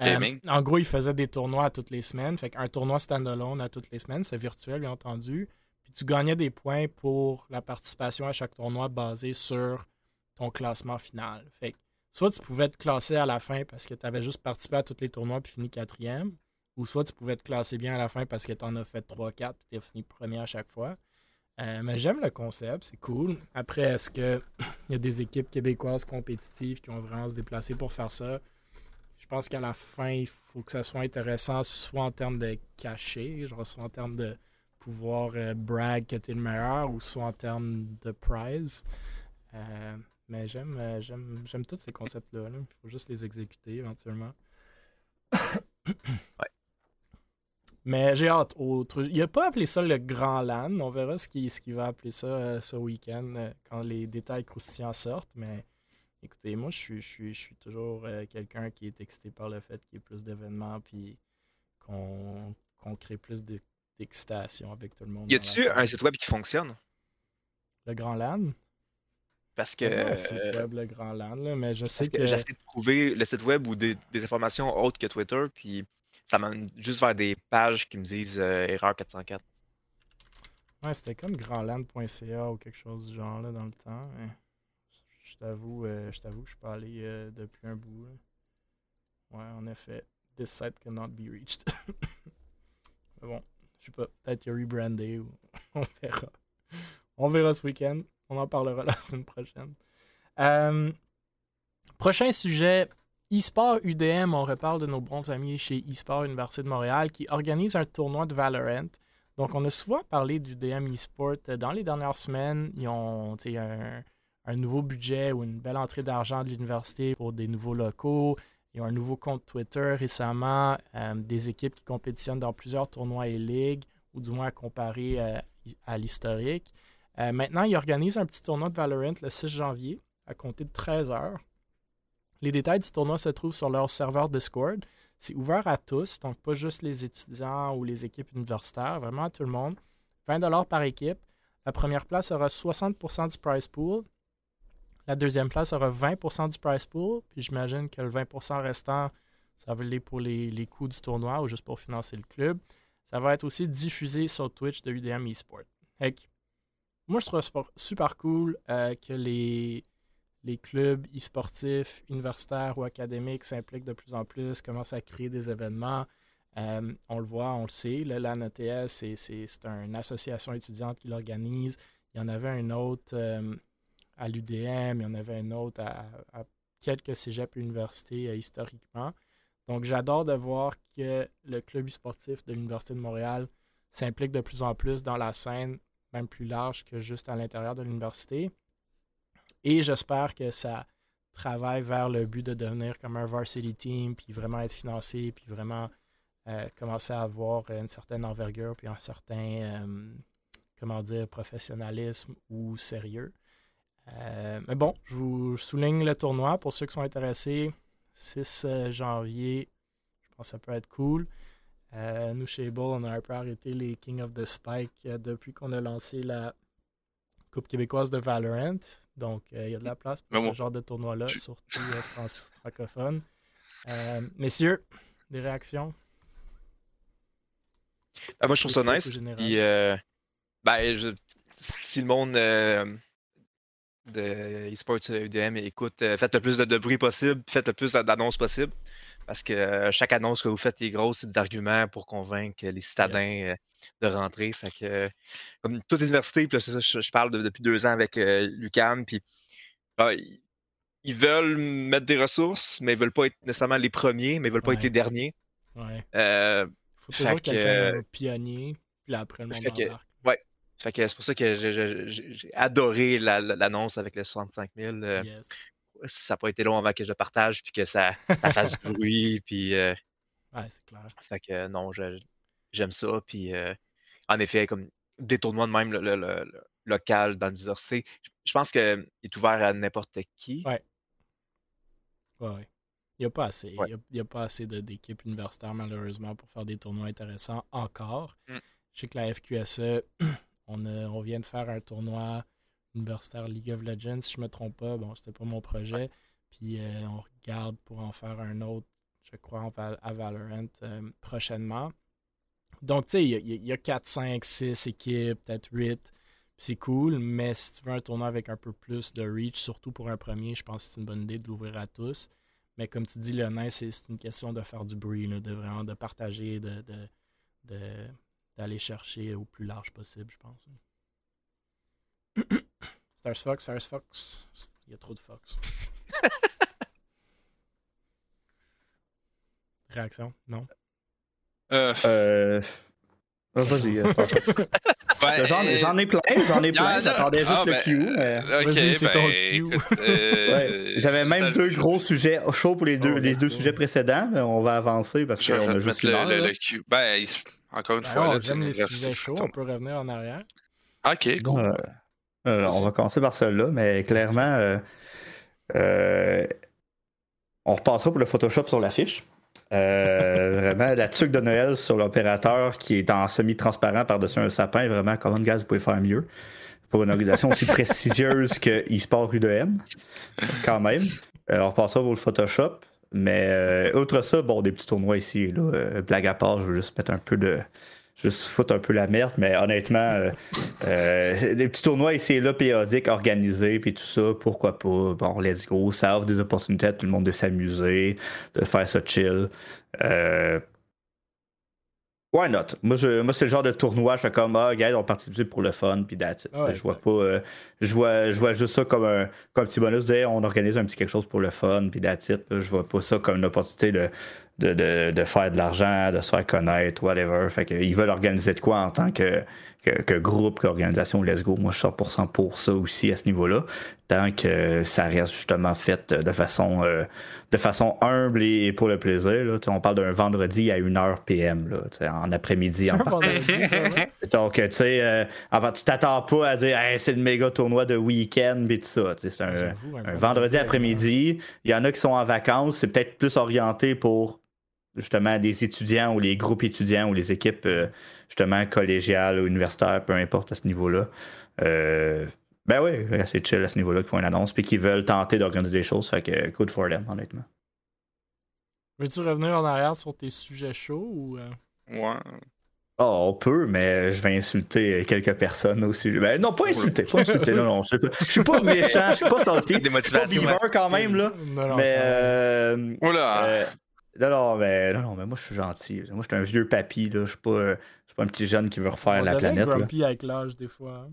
Gaming. en gros, ils faisaient des tournois à toutes les semaines. Fait qu'un tournoi standalone à toutes les semaines, c'est virtuel, bien entendu. Puis tu gagnais des points pour la participation à chaque tournoi basé sur ton classement final. Fait que soit tu pouvais te classer à la fin parce que tu avais juste participé à tous les tournois puis fini quatrième, ou soit tu pouvais te classer bien à la fin parce que tu en as fait 3-4 puis tu as fini premier à chaque fois. Euh, mais j'aime le concept, c'est cool. Après, est-ce qu'il y a des équipes québécoises compétitives qui vont vraiment se déplacer pour faire ça? Je pense qu'à la fin, il faut que ça soit intéressant, soit en termes de cachet, genre soit en termes de pouvoir euh, brag que tu es le meilleur, ou soit en termes de prize. Euh, mais j'aime euh, j'aime j'aime tous ces concepts-là. là. Il faut juste les exécuter éventuellement. Mais j'ai hâte. Au truc. Il n'a pas appelé ça le Grand LAN. On verra ce qu'il ce va appeler ça euh, ce week-end euh, quand les détails croustillants sortent. Mais écoutez, moi, je suis, je suis, je suis toujours euh, quelqu'un qui est excité par le fait qu'il y ait plus d'événements puis qu'on qu'on crée plus d'ex- d'excitation avec tout le monde. Y a-tu un site web qui fonctionne? Le Grand LAN? Parce que, y a un euh, site web, le Grand LAN, là, mais je sais que que. j'essaie de trouver le site web ou des, des informations autres que Twitter, puis ça m'amène juste vers des pages qui me disent euh, erreur 404. Ouais, c'était comme grandland.ca ou quelque chose du genre là dans le temps. mais Je t'avoue, euh, je t'avoue que je suis pas allé euh, depuis un bout. là. Ouais, en effet. This site cannot be reached. Mais bon, je sais pas. Peut-être qu'il a rebrandé ou on verra. On verra ce week-end. On en parlera la semaine prochaine. Euh, prochain sujet. eSport UDM, on reparle de nos bons amis chez eSport Université de Montréal qui organise un tournoi de Valorant. Donc, on a souvent parlé d'UDM eSport dans les dernières semaines. Ils ont un, un nouveau budget ou une belle entrée d'argent de l'université pour des nouveaux locaux. Ils ont un nouveau compte Twitter récemment, euh, des équipes qui compétitionnent dans plusieurs tournois et ligues, ou du moins à comparer euh, à l'historique. Euh, maintenant, ils organisent un petit tournoi de Valorant le 6 janvier, à compter de 13 heures. Les détails du tournoi se trouvent sur leur serveur Discord. C'est ouvert à tous, donc pas juste les étudiants ou les équipes universitaires, vraiment à tout le monde. 20 par équipe. La première place aura 60% du prize pool. La deuxième place aura 20% du prize pool. Puis j'imagine que le 20% restant, ça va aller pour les, les coûts du tournoi ou juste pour financer le club. Ça va être aussi diffusé sur Twitch de UDM eSport. Moi, je trouve super cool euh, que les, clubs e-sportifs, universitaires ou académiques s'impliquent de plus en plus, commencent à créer des événements. Euh, on le voit, on le sait, l'ANETS, c'est, une association étudiante qui l'organise. Il y en avait un autre euh, à l'UDM, il y en avait un autre à, quelques cégeps universités historiquement. Donc, j'adore de voir que le club e-sportif de l'Université de Montréal s'implique de plus en plus dans la scène, même plus large que juste à l'intérieur de l'université. Et j'espère que ça travaille vers le but de devenir comme un varsity team, puis vraiment être financé, puis vraiment euh, commencer à avoir une certaine envergure, puis un certain, euh, comment dire, professionnalisme ou sérieux. Euh, mais bon, je vous souligne le tournoi pour ceux qui sont intéressés. 6 euh, janvier, je pense que ça peut être cool. Euh, nous, chez Bull, on a un peu arrêté les King of the Spike euh, depuis qu'on a lancé la Coupe québécoise de Valorant. Donc, euh, il y a de la place pour ce genre de tournoi-là, tu- surtout euh, fran- francophone. Euh, messieurs, des réactions? Ah, moi, je trouve ça nice. euh, ben, je- si le monde euh, de eSports UDM écoute, euh, faites le plus de, de bruit possible, faites le plus d'annonces possible. Parce que chaque annonce que vous faites est grosse, c'est des arguments pour convaincre les citadins de rentrer. Fait que, comme toutes les universités, puis ça, je, je parle de- depuis deux ans avec l'UQAM, puis ah, ils, veulent mettre des ressources, mais ils veulent pas être nécessairement les premiers, mais ils veulent pas Ouais. être les derniers. Ouais. Euh, faut toujours quelqu'un euh, un pionnier, puis là, après, le monde fait que- embarque. Fait que c'est pour ça que j'ai- adoré la- la- l'annonce avec les 65 000. euh, Yes. Ça n'a pas été long avant que je le partage puis que ça, ça fasse du bruit. Puis, euh, Ouais, c'est clair. fait que non, j'aime ça. Puis, euh, en effet, comme des tournois de même le, le- le- le local dans l'université, je- je pense qu'il est ouvert à n'importe qui. Ouais. Ouais, ouais. Il n'y a pas assez. Ouais. Il y a- il y a, pas assez d'équipes universitaires, malheureusement, pour faire des tournois intéressants encore. Mm. Je sais que la FQSE, on, a- on vient de faire un tournoi universitaire League of Legends, si je me trompe pas. Bon, c'était pas mon projet. Puis euh, on regarde pour en faire un autre, je crois, en Val- à Valorant euh, prochainement. Donc, tu sais, il y a- il y, a- il y a 4, 5, 6 équipes, peut-être 8. Puis C'est cool, mais si tu veux un tournoi avec un peu plus de reach, surtout pour un premier, je pense que c'est une bonne idée de l'ouvrir à tous. Mais comme tu dis, Lionel, c'est c'est une question de faire du bruit, là, de vraiment de partager, de, de- de- d'aller chercher au plus large possible, je pense. Stars Fox, Stars Fox. Il y a trop de Fox. Réaction? Non? Euh, Euh... Vas-y, euh, ben, J'en j'en ai plein, j'en ai plein. J'attendais juste ah, le ben, Q. mais- euh, Ok, Vas-y, c'est ton ben, cue. écoute, euh, Ouais, J'avais même deux gros sujets chauds pour les deux, Oh, les deux let's go. sujets précédents, mais on va avancer parce qu'on a te juste le, le, le cul. Ben, il encore une Ben, fois, on là, les sujets chauds, on ton- peut revenir en arrière. Ok, cool. Euh, on va commencer par celle-là, mais clairement, euh, euh, on repassera pour le Photoshop sur l'affiche. Euh, vraiment, la tuque de Noël sur l'opérateur qui est en semi-transparent par-dessus un sapin, vraiment, comment gars, vous pouvez faire mieux. Pour une organisation aussi prestigieuse que eSport U2M, quand même. On repassera pour le Photoshop. Mais outre ça, bon, des petits tournois ici, là, blague à part, je veux juste mettre un peu de. Juste foutre un peu la merde, mais honnêtement, euh, euh, des petits tournois ici et là, périodiques, organisés, puis tout ça, pourquoi pas? Bon, let's go. Ça offre des opportunités à tout le monde de s'amuser, de faire ça chill. Euh, Why not? Moi, je, moi c'est le genre de tournoi, je fais comme, ah, gars, on participe pour le fun, puis that's it. Ouais, je vois pas, euh, je, vois, je vois juste ça comme un, comme un petit bonus, de, on organise un petit quelque chose pour le fun, puis that's it. Je vois pas ça comme une opportunité de, de, de, de faire de l'argent, de se faire connaître, whatever. Fait que, ils veulent organiser de quoi en tant que, que, que groupe, qu'organisation, let's go. Moi, je suis 100% pour ça aussi à ce niveau-là. Tant que ça reste justement fait de façon, euh, de façon humble et pour le plaisir. Là. On parle d'un vendredi à 1h PM, là, en après-midi. En vendredi, donc, tu sais, euh, avant, tu t'attends pas à dire Hey, c'est le méga tournoi de week-end et tout ça. Tu sais, C'est un, un vendredi après-midi. Il y en a qui sont en vacances. C'est peut-être plus orienté pour justement des étudiants ou les groupes étudiants ou les équipes euh, justement collégiales ou universitaires, peu importe à ce niveau-là. Euh, ben oui, c'est chill à ce niveau-là qui font une annonce puis qui veulent tenter d'organiser des choses. Fait que good for them, honnêtement. Veux-tu revenir en arrière sur tes sujets chauds ou. euh, Ouais. Oh, on peut, mais je vais insulter quelques personnes aussi. Ben, non, pas insulter, pas insulter, non, non. Je suis pas- je suis pas méchant, je suis pas salty. Des Je suis pas motivations. beaver quand même, là. Non, non, Mais, euh, Oula! euh, non, non, mais, non, non, mais moi, je suis gentil. Moi, je suis un vieux papy, là. Je suis pas, euh, je suis pas un petit jeune qui veut refaire On la planète, là. grumpy avec l'âge, des fois. hein.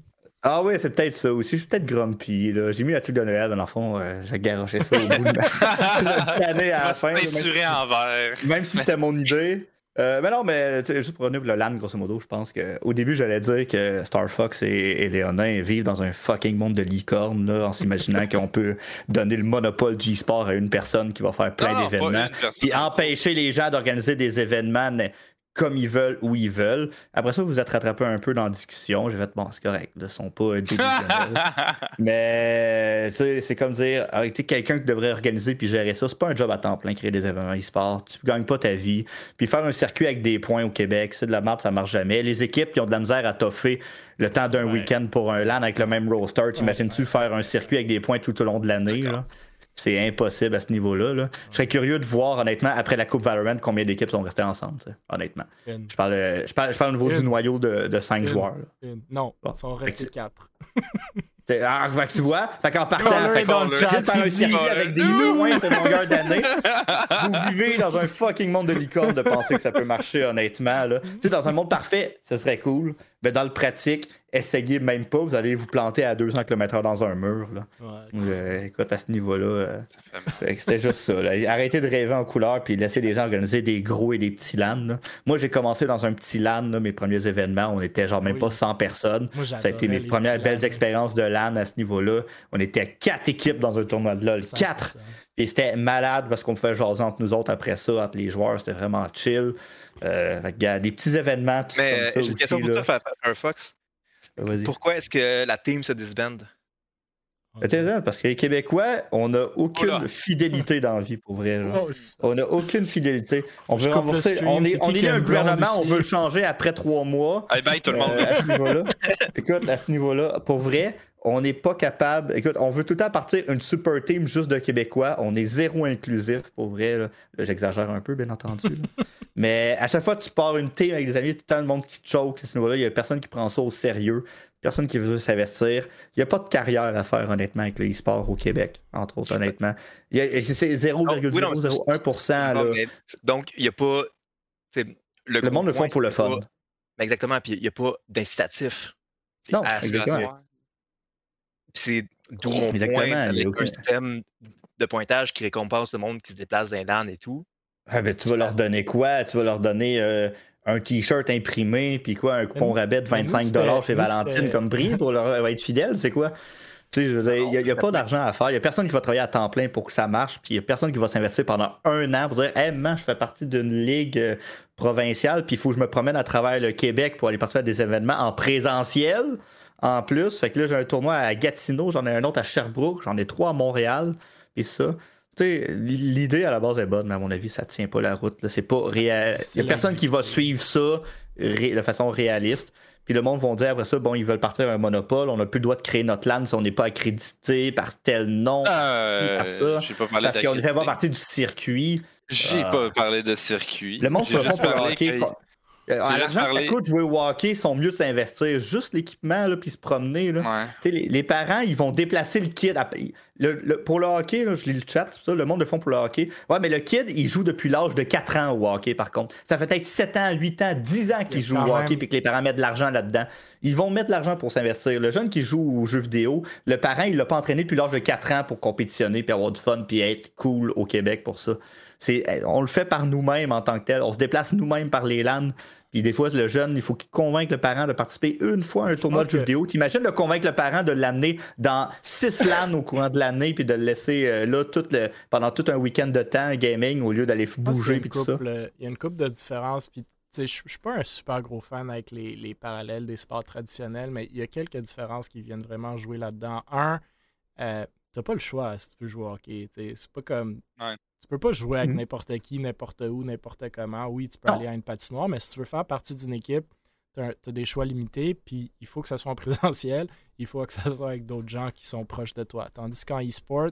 Ah oui, c'est peut-être ça aussi. Je suis peut-être grumpy, là. J'ai mis la truc de Noël, dans le fond, euh, j'ai garoché ça au bout de ma- l'année à la fin. là, Peinturé en vert. même si c'était mon idée. Euh, mais non, mais juste pour revenir le LAN, grosso modo, je pense que au début, j'allais dire que Star Fox et, et Léonin vivent dans un fucking monde de licorne, là, en s'imaginant qu'on peut donner le monopole du e-sport à une personne qui va faire plein d'événements. Puis empêcher les gens d'organiser des événements comme ils veulent, où ils veulent. Après ça, vous vous êtes rattrapé un peu dans la discussion. J'ai fait, bon, c'est correct, ils sont pas. Mais tu c'est comme dire, arrêtez quelqu'un qui devrait organiser puis gérer ça. C'est pas un job à temps plein, créer des événements e-sport. Tu gagnes pas ta vie. Puis faire un circuit avec des points au Québec, c'est de la merde, ça marche jamais. Les équipes qui ont de la misère à toffer le temps d'un Ouais. week-end pour un LAN avec le même roster, t'imagines-tu faire un circuit avec des points tout au long de l'année? C'est impossible à ce niveau-là. là. Je serais curieux de voir, honnêtement, après la Coupe Valorant, combien d'équipes sont restées ensemble, honnêtement. Une. Je parle, euh, je parle, je parle au niveau Une. du noyau de, de 5 Une. joueurs. Non, Bon. ils sont restés Fait que quatre. T'sais, ah, fait que tu vois, fait qu'en partant, Caller fait qu'on de faire un circuit avec des loin de longueur d'année. Vous vivez dans un fucking monde de licorne de penser que ça peut marcher, honnêtement. Là. T'sais, dans un monde parfait, ce serait cool. Mais dans le pratique, essayez même pas, vous allez vous planter à 200 km/h dans un mur. Là. Ouais. Euh, écoute, à ce niveau-là, euh, c'était juste ça. là. Arrêtez de rêver en couleur puis laissez les gens organiser des gros et des petits LAN. là. Moi, j'ai commencé dans un petit LAN, là, mes premiers événements. On était genre même Oui. pas 100 personnes. Moi, Ça a été mes premières belles expériences de LAN à ce niveau-là. On était quatre équipes dans un tournoi de LoL. Quatre! Et c'était malade parce qu'on pouvait jaser entre nous autres après ça, entre les joueurs. C'était vraiment chill. Euh, fait que, gars, des petits événements, tout Mais comme euh, ça j'ai une question pour toi, Firefox. Vas-y. Pourquoi est-ce que la team se disbande? Intéressant, parce que les Québécois, on n'a aucune Oula. fidélité dans la vie, pour vrai. genre. Oh, On n'a aucune fidélité. On veut stream, On est, on un gouvernement, on veut le changer après trois mois. Allez, bye tout le monde. Euh, à ce niveau-là. Écoute, à ce niveau-là, pour vrai, on n'est pas capable. Écoute, on veut tout le temps partir une super team juste de Québécois. On est zéro inclusif, pour vrai. Là, Là, j'exagère un peu, bien entendu. Mais à chaque fois que tu pars une team avec des amis, tout le temps le monde qui te choke à ce niveau-là. Il y a personne qui prend ça au sérieux. Personne qui veut s'investir. Il n'y a pas de carrière à faire, honnêtement, avec le e-sport au Québec, entre autres, honnêtement. C'est oui, non, mais 0,001%. Non, là. mais- donc, il n'y a pas. Le gros monde le font pour le fun. pas- exactement, puis il n'y a pas d'incitatif. Non, à exactement. C'est d'où mon exactement, point avec un système de pointage qui récompense le monde qui se déplace dans les LAN et tout. Ah, ben, tu vas leur donner quoi? Tu vas leur donner euh, un t-shirt imprimé, puis quoi, un coupon rabais de mais nous, 25 chez c'était- nous, Valentine comme prix pour leur être fidèle, c'est quoi? Il n'y a, pas d'argent à faire. Il n'y a personne qui va travailler à temps plein pour que ça marche, puis il n'y a personne qui va s'investir pendant un an pour dire Hey, man, je fais partie d'une ligue euh, provinciale, puis il faut que je me promène à travers le Québec pour aller participer à des événements en présentiel. En plus, fait que là, j'ai un tournoi à Gatineau, j'en ai un autre à Sherbrooke, j'en ai trois à Montréal, et ça. L'idée à la base est bonne, mais à mon avis, ça tient pas la route. C'est pas réel. Il y a personne qui va suivre ça ré- de façon réaliste. Puis le monde vont dire après ça, bon, ils veulent partir un monopole, on n'a plus le droit de créer notre LAN si on n'est pas accrédité par tel nom, Euh, par ça, pas parce qu'on ne fait pas partie du circuit. J'ai Ah. pas parlé de circuit. Le monde se font pour Euh, L'argent que ça coûte jouer au hockey, ils sont mieux de s'investir. Juste l'équipement, là, puis se promener. Là. Ouais. Tu sais, Les, les parents, ils vont déplacer le kid. à- le- le- pour le hockey, là, je lis le chat, c'est ça, le monde le font pour le hockey. Ouais, mais le kid, il joue depuis l'âge de 4 ans au hockey, par contre. Ça fait peut-être 7 ans, 8 ans, 10 ans qu'il joue au hockey même- puis que les parents mettent de l'argent là-dedans. Ils vont mettre de l'argent pour s'investir. Le jeune qui joue aux jeux vidéo, le parent, il l'a pas entraîné depuis l'âge de 4 ans pour compétitionner puis avoir du fun puis être cool au Québec pour ça. C'est, on le fait par nous-mêmes en tant que tel. On se déplace nous-mêmes par les LAN. Puis des fois, le jeune, il faut qu'il convainque le parent de participer une fois à un tournoi de jeux que- vidéo. T'imagines de convaincre le parent de l'amener dans six LAN au courant de l'année, puis de le laisser euh, là tout le, pendant tout un week-end de temps gaming au lieu d'aller bouger tout ça. euh, Il y a une couple de différences. Puis, je je suis pas un super gros fan avec les, les parallèles des sports traditionnels, mais il y a quelques différences qui viennent vraiment jouer là-dedans. Un, euh, t'as pas le choix si tu veux jouer au hockey. C'est pas comme. Ouais. Tu peux pas jouer avec Mhm. n'importe qui, n'importe où, n'importe comment. Oui, tu peux Non. aller à une patinoire, mais si tu veux faire partie d'une équipe, tu as, des choix limités, puis il faut que ça soit en présentiel, il faut que ça soit avec d'autres gens qui sont proches de toi. Tandis qu'en e-sport,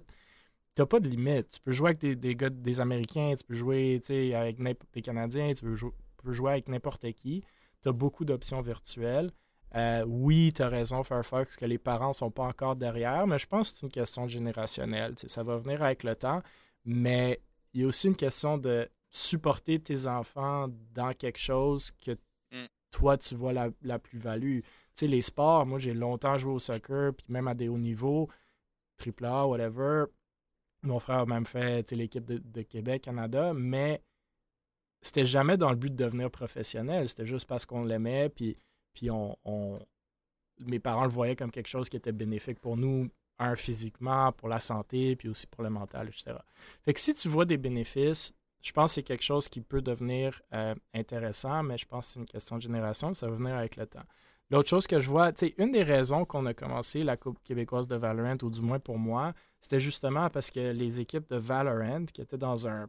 t'as pas de limite. Tu peux jouer avec des, des gars, des Américains, tu peux jouer tu sais, avec n'importe- des Canadiens, tu peux, jou- tu peux jouer avec n'importe qui. Tu as beaucoup d'options virtuelles. Euh, oui, tu as raison, Firefox, que les parents sont pas encore derrière, mais je pense que c'est une question générationnelle. Ça va venir avec le temps, mais il y a aussi une question de supporter tes enfants dans quelque chose que Mm. toi, tu vois la, la plus-value. Tu sais, les sports, moi, j'ai longtemps joué au soccer, puis même à des hauts niveaux, AAA, whatever. Mon frère a même fait tu sais, l'équipe de, de Québec, Canada, mais c'était jamais dans le but de devenir professionnel. C'était juste parce qu'on l'aimait, puis, puis on, mes parents le voyaient comme quelque chose qui était bénéfique pour nous, un, physiquement, pour la santé, puis aussi pour le mental, etc. Fait que si tu vois des bénéfices, je pense que c'est quelque chose qui peut devenir euh, intéressant, mais je pense que c'est une question de génération, ça va venir avec le temps. L'autre chose que je vois, tu sais, une des raisons qu'on a commencé la Coupe québécoise de Valorant, ou du moins pour moi, c'était justement parce que les équipes de Valorant, qui étaient dans un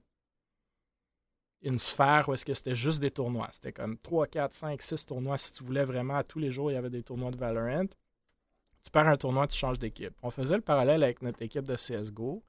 une sphère où est-ce que c'était juste des tournois. C'était comme 3, 4, 5, 6 tournois. Si tu voulais vraiment, tous les jours, il y avait des tournois de Valorant. Tu perds un tournoi, tu changes d'équipe. On faisait le parallèle avec notre équipe de CSGO,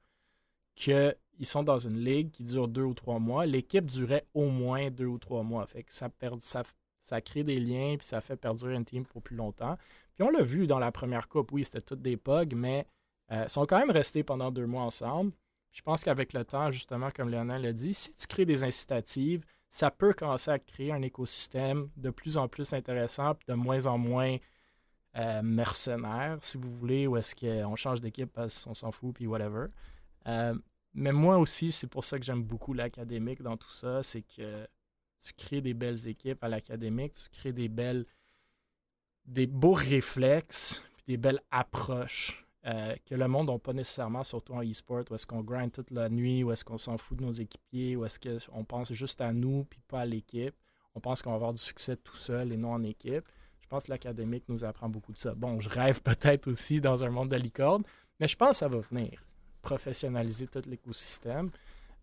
qu'ils sont dans une ligue qui dure deux ou trois mois. L'équipe durait au moins deux ou trois mois. Fait que ça, perd, ça, ça crée des liens, puis ça fait perdurer une team pour plus longtemps. Puis on l'a vu dans la première coupe, oui, c'était toutes des pugs, mais euh, ils sont quand même restés pendant deux mois ensemble. Je pense qu'avec le temps, justement, comme Lionel l'a dit, si tu crées des incitatives, ça peut commencer à créer un écosystème de plus en plus intéressant, de moins en moins euh, mercenaire, si vous voulez, ou est-ce qu'on change d'équipe parce qu'on s'en fout, puis whatever. Euh, mais moi aussi, c'est pour ça que j'aime beaucoup l'académique dans tout ça, c'est que tu crées des belles équipes à l'académique, tu crées des belles, des beaux réflexes, puis des belles approches euh, que le monde n'a pas nécessairement, surtout en e-sport, où est-ce qu'on grind toute la nuit, où est-ce qu'on s'en fout de nos équipiers, où est-ce qu'on pense juste à nous, puis pas à l'équipe. On pense qu'on va avoir du succès tout seul et non en équipe. Je pense que l'académique nous apprend beaucoup de ça. Bon, je rêve peut-être aussi dans un monde de licorne, mais je pense que ça va venir. Professionnaliser tout l'écosystème.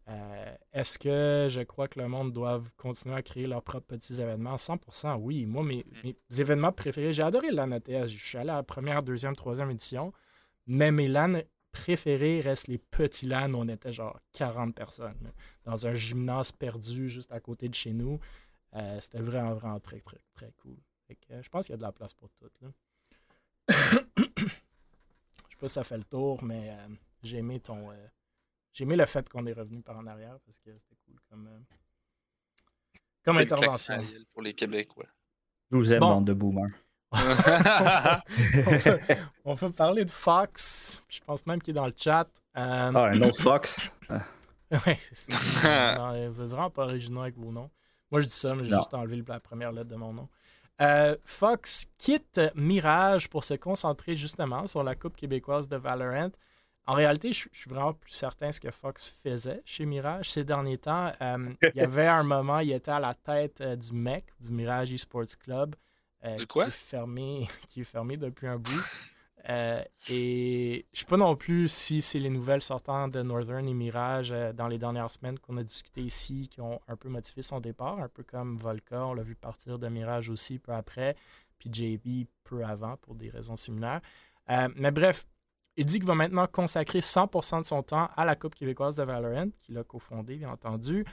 Euh, Est-ce que je crois que le monde doit continuer à créer leurs propres petits événements? 100% oui. Moi, mes, mes événements préférés, j'ai adoré l'AN ATS. Je suis allé à la première, deuxième, troisième édition, mais mes LAN préférés restent les petits LAN où on était genre 40 personnes. dans un gymnase perdu juste à côté de chez nous. Euh, C'était vraiment, vraiment très, très, très cool. Fait que, euh, je pense qu'il y a de la place pour tout. là. je sais pas si ça fait le tour, mais euh, j'ai aimé ton. euh, j'ai aimé le fait qu'on est revenu par en arrière parce que c'était cool comme, euh, comme intervention. Pour les Québécois. Je vous aime, Bon. bande de boomers. On, peut, on peut parler de Fox. Je pense même qu'il est dans le chat. Euh, Ah, un autre Fox. ouais, c'est- non, vous êtes vraiment pas originaux avec vos noms. Moi, je dis ça, mais j'ai juste enlevé la première lettre de mon nom. Euh, Fox quitte Mirage pour se concentrer justement sur la Coupe québécoise de Valorant. En réalité, je je suis vraiment plus certain de ce que Fox faisait chez Mirage ces derniers temps. Euh, il y avait un moment, il était à la tête euh, du MEC, du Mirage Esports Club. Euh, Du quoi? Qui est fermé, qui est fermé depuis un bout. Euh, et je sais pas non plus si c'est les nouvelles sortant de Northern et Mirage euh, dans les dernières semaines qu'on a discuté ici qui ont un peu motivé son départ, un peu comme Volca, on l'a vu partir de Mirage aussi peu après, puis JB peu avant pour des raisons similaires. Euh, mais bref, il dit qu'il va maintenant consacrer 100% de son temps à la Coupe québécoise de Valorant, qu'il a cofondé, bien entendu.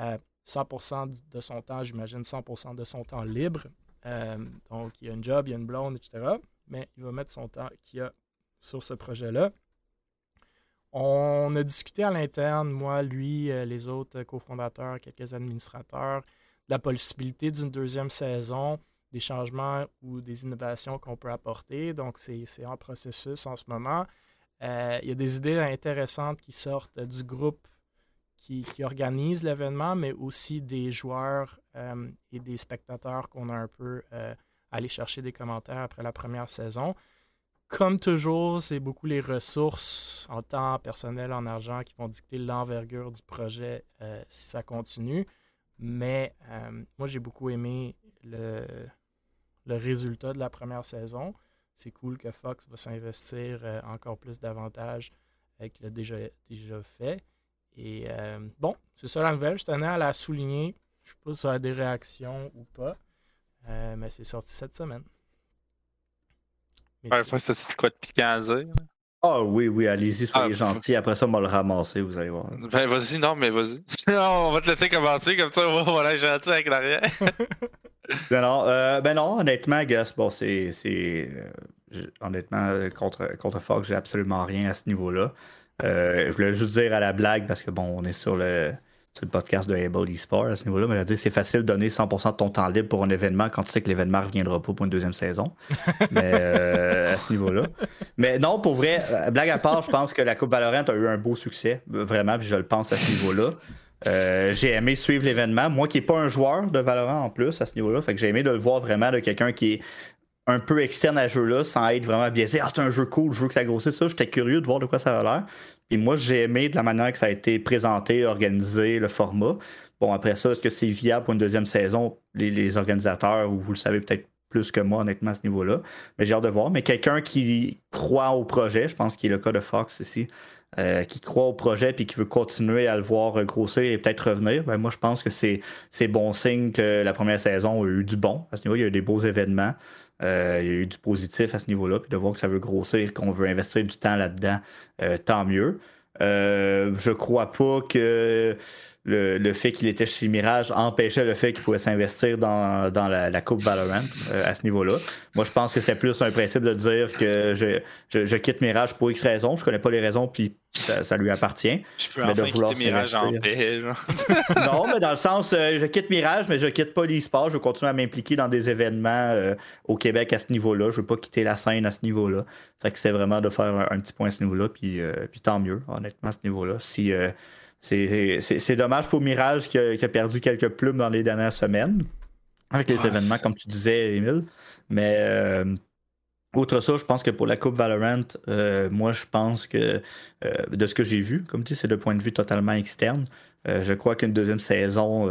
Euh, 100% de son temps, j'imagine 100% de son temps libre. Euh, donc, il y a une job, il y a une blonde, etc. Mais il va mettre son temps qu'il a sur ce projet-là. On a discuté à l'interne, moi, lui, euh, les autres cofondateurs, quelques administrateurs, de la possibilité d'une deuxième saison, des changements ou des innovations qu'on peut apporter. Donc, c'est en processus en ce moment. Euh, il y a des idées intéressantes qui sortent du groupe qui, organise l'événement, mais aussi des joueurs et des spectateurs qu'on a un peu allé chercher des commentaires après la première saison. Comme toujours, c'est beaucoup les ressources en temps personnel, en argent qui vont dicter l'envergure du projet euh, si ça continue. Mais euh, moi, j'ai beaucoup aimé le, le résultat de la première saison. C'est cool que Fox va s'investir euh, encore plus davantage qu'il l'a déjà, déjà fait. Et bon, c'est ça la nouvelle. Je tenais à la souligner. Je ne sais pas si ça a des réactions ou pas. mais c'est sorti cette semaine. Ouais, c'est quoi de piquant à dire? Ah oui, oui, allez-y, soyez ah, gentil. Après ça, on va le ramasser, vous allez voir. Ben vas-y, non, mais vas-y. on va te laisser commencer, comme ça, on va voilà, gentil avec l'arrière. ben, non, euh, ben non, honnêtement, Gus, bon, c'est. Euh, honnêtement, contre, contre Fox, j'ai absolument rien à ce niveau-là. Euh, je voulais juste dire à la blague, parce que bon, on est sur le c'est le podcast de Able Esport à ce niveau-là, mais je c'est facile de donner 100% de ton temps libre pour un événement quand tu sais que l'événement ne reviendra pas pour une deuxième saison. mais euh, à ce niveau-là. Mais non, pour vrai, euh, blague à part, je pense que la Coupe Valorant a eu un beau succès, vraiment, puis je le pense à ce niveau-là. Euh, j'ai aimé suivre l'événement. Moi qui n'ai pas un joueur de Valorant en plus à ce niveau-là, fait que j'ai aimé de le voir vraiment de quelqu'un qui est un peu externe à ce jeu-là sans être vraiment biaisé. Ah, c'est un jeu cool, je veux que ça grossisse ça. J'étais curieux de voir de quoi ça a l'air. Et moi, j'ai aimé de la manière que ça a été présenté, organisé, le format. Bon, après ça, est-ce que c'est viable pour une deuxième saison? Les, organisateurs, ou vous le savez peut-être plus que moi, honnêtement, à ce niveau-là. Mais j'ai hâte de voir. Mais quelqu'un qui croit au projet, je pense qu'il est le cas de Fox ici, euh, qui croit au projet puis qui veut continuer à le voir grossir et peut-être revenir, ben moi, je pense que c'est bon signe que la première saison a eu du bon. À ce niveau, il y a eu des beaux événements. Euh, il y a eu du positif à ce niveau-là. Puis de voir que ça veut grossir, qu'on veut investir du temps là-dedans, euh, tant mieux. Euh, je crois pas que le, fait qu'il était chez Mirage empêchait le fait qu'il pouvait s'investir dans, la, Coupe Valorant à ce niveau-là. Moi, je pense que c'était plus un principe de dire que je, quitte Mirage pour X raisons. Je connais pas les raisons, puis ça, lui appartient. Je peux mais enfin de vouloir quitter Mirage en paix. non, mais dans le sens, euh, je quitte Mirage, mais je quitte pas l'e-sport. Je vais continuer à m'impliquer dans des événements euh, au Québec à ce niveau-là. Je veux pas quitter la scène à ce niveau-là. Fait que c'est vraiment de faire un, petit point à ce niveau-là, puis, euh, puis tant mieux, honnêtement, à ce niveau-là. Si, c'est dommage pour Mirage qui a, perdu quelques plumes dans les dernières semaines avec les événements, comme tu disais, Emile. Mais Outre ça, je pense que pour la Coupe Valorant, euh, moi, je pense que euh, de ce que j'ai vu, comme tu dis, c'est de point de vue totalement externe. Euh, je crois qu'une deuxième saison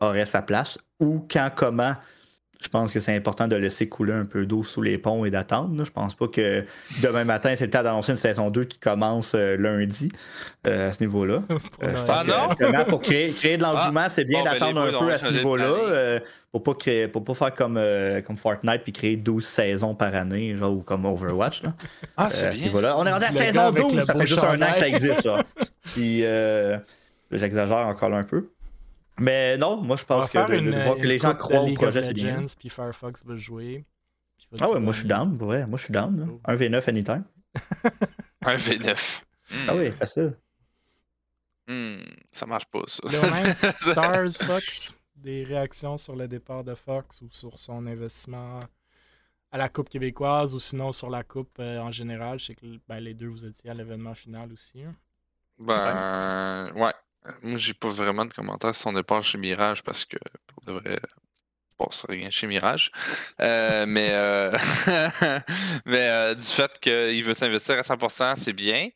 aurait sa place. Ou quand, comment, je pense que c'est important de laisser couler un peu d'eau sous les ponts et d'attendre. Je pense pas que demain matin, c'est le temps d'annoncer une saison 2 qui commence lundi à ce niveau-là. ah non? pour créer, créer de l'engouement, ah, c'est bien ben, d'attendre un peu à ce niveau-là pour pas créer, pour pas faire comme, euh, comme Fortnite puis créer 12 saisons par année, genre ou comme Overwatch. Là. Ah, c'est euh, bien. On est rendu à saison 12, ça fait juste un an que ça existe. Puis euh, j'exagère encore un peu. Mais non, moi je pense que, de, de, voir que les gens croient au projet, c'est bien. Puis Firefox va jouer. Ah ouais, moi je suis down, vrai. Moi je suis down. Un V9 anytime. un V9. Ah oui, facile. Hmm, ça marche pas, ça. Stars Fox des réactions sur le départ de Fox ou sur son investissement à la Coupe québécoise ou sinon sur la Coupe euh, en général? Je sais que ben, les deux, vous étiez à l'événement final aussi. Hein. Ben, ouais. Moi, j'ai pas vraiment de commentaires sur son départ chez Mirage parce que, pour de vrai, bon, ça rien chez Mirage. Euh, mais euh, mais du fait qu'il veut s'investir à 100%, c'est bien.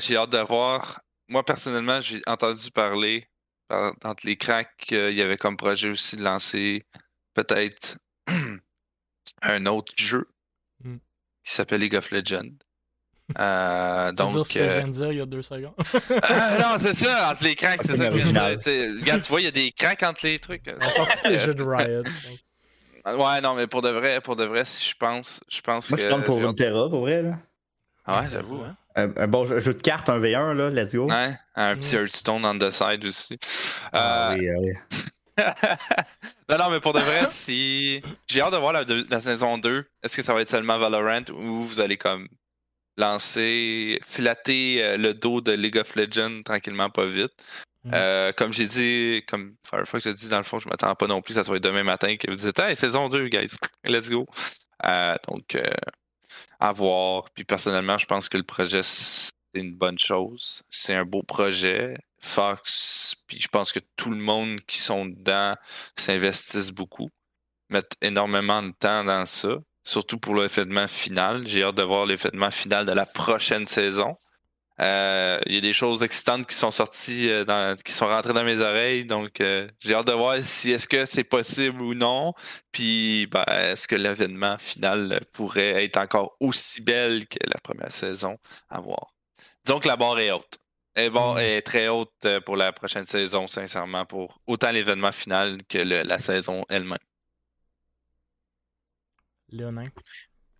j'ai hâte de voir. Moi, personnellement, j'ai entendu parler entre les cracks, il y avait comme projet aussi de lancer peut-être un autre jeu hmm. qui s'appelle League of Legends. Euh, donc, ce que je viens de dire il y a deux secondes? ah, non, c'est ça, entre les cracks, c'est ça que je viens de dire. Regarde, tu vois, il y a des cracks entre les trucs. C'est des jeux de Riot. Ouais, non, mais pour de vrai, pour de vrai, si je pense, je pense Moi, que. je tente pour Runeterra, pour vrai, là. Ah ouais, j'avoue. Hein. Un, bon jeu, de cartes, un V1, là, let's go. Ouais, un petit Hearthstone on the side aussi. Ah, oui, oui. non, non, mais pour de vrai, si. J'ai hâte de voir la, saison 2. Est-ce que ça va être seulement Valorant ou vous allez comme lancer, flatter euh, le dos de League of Legends tranquillement, pas vite? Mm. Euh, comme j'ai dit, comme Firefox a dit, dans le fond, je m'attends pas non plus, ça soit demain matin que vous dites Hey, saison 2, guys, let's go. Euh, donc, à voir. Puis personnellement, je pense que le projet, c'est une bonne chose. C'est un beau projet. Fox, puis je pense que tout le monde qui sont dedans s'investissent beaucoup, mettent énormément de temps dans ça, surtout pour l'événement final. J'ai hâte de voir l'événement final de la prochaine saison. Euh, il y a des choses excitantes qui sont sorties, euh, qui sont rentrées dans mes oreilles, donc euh, j'ai hâte de voir si est-ce que c'est possible ou non. Puis ben, est-ce que l'événement final pourrait être encore aussi belle que la première saison à voir? Disons que la barre est haute est, bon, mm. est très haute pour la prochaine saison, sincèrement, pour autant l'événement final que la saison elle-même. Léonin?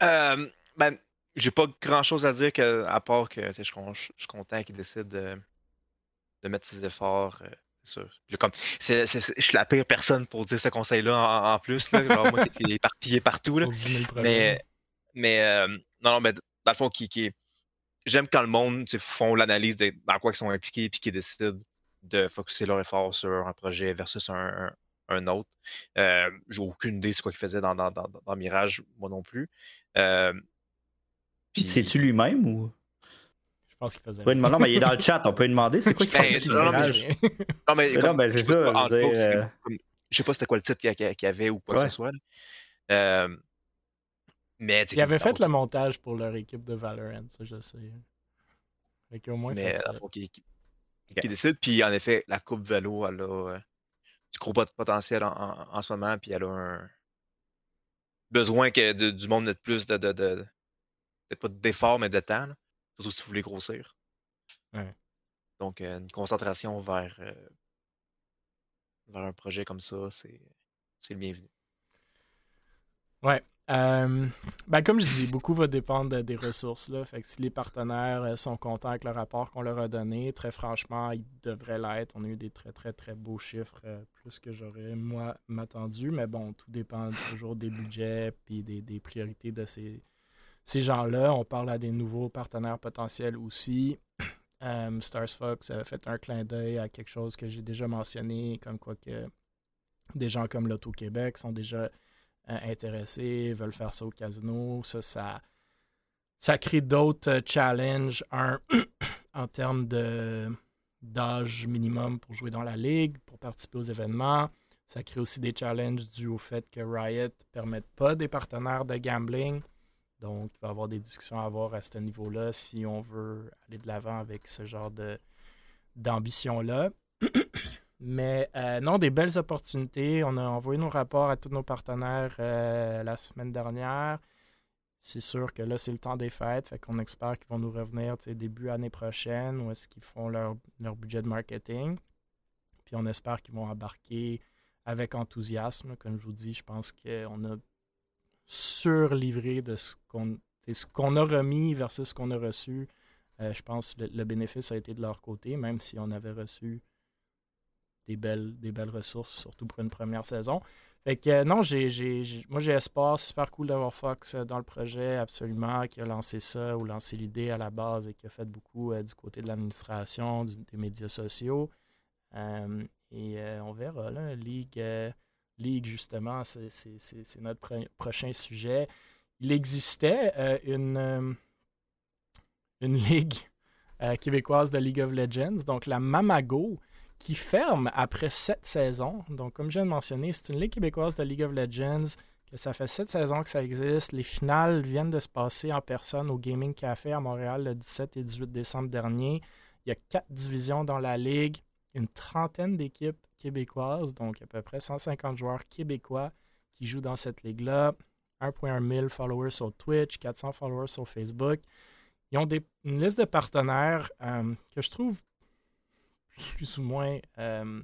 Euh, ben, j'ai pas grand chose à dire que, à part que je, suis content qu'il décide de, mettre ses efforts. Euh, comme, je suis la pire personne pour dire ce conseil-là en, plus. Là, moi qui est éparpillé partout. Mais, mais euh, non, non, mais dans le fond, qui, j'aime quand le monde font l'analyse de dans quoi ils sont impliqués et qu'ils décident de focuser leur effort sur un projet versus un, autre. Euh, J'ai aucune idée de quoi qu'il faisait dans, dans, Mirage, moi non plus. Euh, C'est-tu lui-même ou? Je pense qu'il faisait. non, mais il est dans le chat, on peut lui demander c'est quoi qu'il ben, faisait. non, mais, non, mais, c'est ça. Euh, je sais pas c'était quoi le titre qu'il y avait ou quoi que ce soit. Euh, mais, il avait fait le montage pour leur équipe de Valorant, ça je sais. Fait au moins mais il qui, décide, puis en effet, la coupe vélo, elle a euh, du gros potentiel en, ce moment, puis elle a un besoin que du monde mette plus de, de, de peut-être pas d'effort, mais de temps, surtout si vous voulez grossir. Donc, euh, une concentration vers, euh, vers un projet comme ça, c'est le bienvenu. Ouais. Euh, ben comme je dis, beaucoup va dépendre des ressources. Là. Fait que si les partenaires euh, sont contents avec le rapport qu'on leur a donné, très franchement, ils devraient l'être. On a eu des très, très, très beaux chiffres, euh, plus que j'aurais, moi, m'attendu. Mais bon, tout dépend toujours des budgets et des, des, priorités de ces, ces gens-là. On parle à des nouveaux partenaires potentiels aussi. Stars Fox a fait un clin d'œil à quelque chose que j'ai déjà mentionné, comme quoi que des gens comme l'Auto-Québec sont déjà intéressés, veulent faire ça au casino. Ça, ça, ça crée d'autres euh, challenges. Un, en termes d'âge minimum pour jouer dans la ligue, pour participer aux événements. Ça crée aussi des challenges dus au fait que Riot ne permette pas des partenaires de gambling. Donc, il va y avoir des discussions à avoir à ce niveau-là si on veut aller de l'avant avec ce genre d'ambition-là. Mais euh, non, des belles opportunités. On a envoyé nos rapports à tous nos partenaires euh, la semaine dernière. C'est sûr que là, c'est le temps des fêtes. Fait qu'on espère qu'ils vont nous revenir début année prochaine ou est-ce qu'ils font leur, budget de marketing. Puis on espère qu'ils vont embarquer avec enthousiasme. Comme je vous dis, je pense qu'on a surlivré de ce qu'on ce qu'on a remis versus ce qu'on a reçu. Euh, je pense que le, bénéfice a été de leur côté, même si on avait reçu des belles, des belles ressources, surtout pour une première saison. Fait que euh, non, moi j'ai espoir, super cool d'avoir Fox euh, dans le projet, absolument, qui a lancé ça ou lancé l'idée à la base et qui a fait beaucoup euh, du côté de l'administration, des médias sociaux. et on verra, là, justement, c'est, notre prochain sujet. Il existait une, une ligue québécoise de League of Legends, donc la Mamago, qui ferme après sept saisons. Donc, comme je viens de mentionner, c'est une ligue québécoise de League of Legends, que ça fait sept saisons que ça existe. Les finales viennent de se passer en personne au Gaming Café à Montréal le 17 et 18 décembre dernier. Il y a quatre divisions dans la ligue, une trentaine d'équipes québécoises, donc à peu près 150 joueurs québécois qui jouent dans cette ligue-là. 1.1 000 followers sur Twitch, 400 followers sur Facebook. Ils ont une liste de partenaires euh, que je trouve plus ou moins, euh,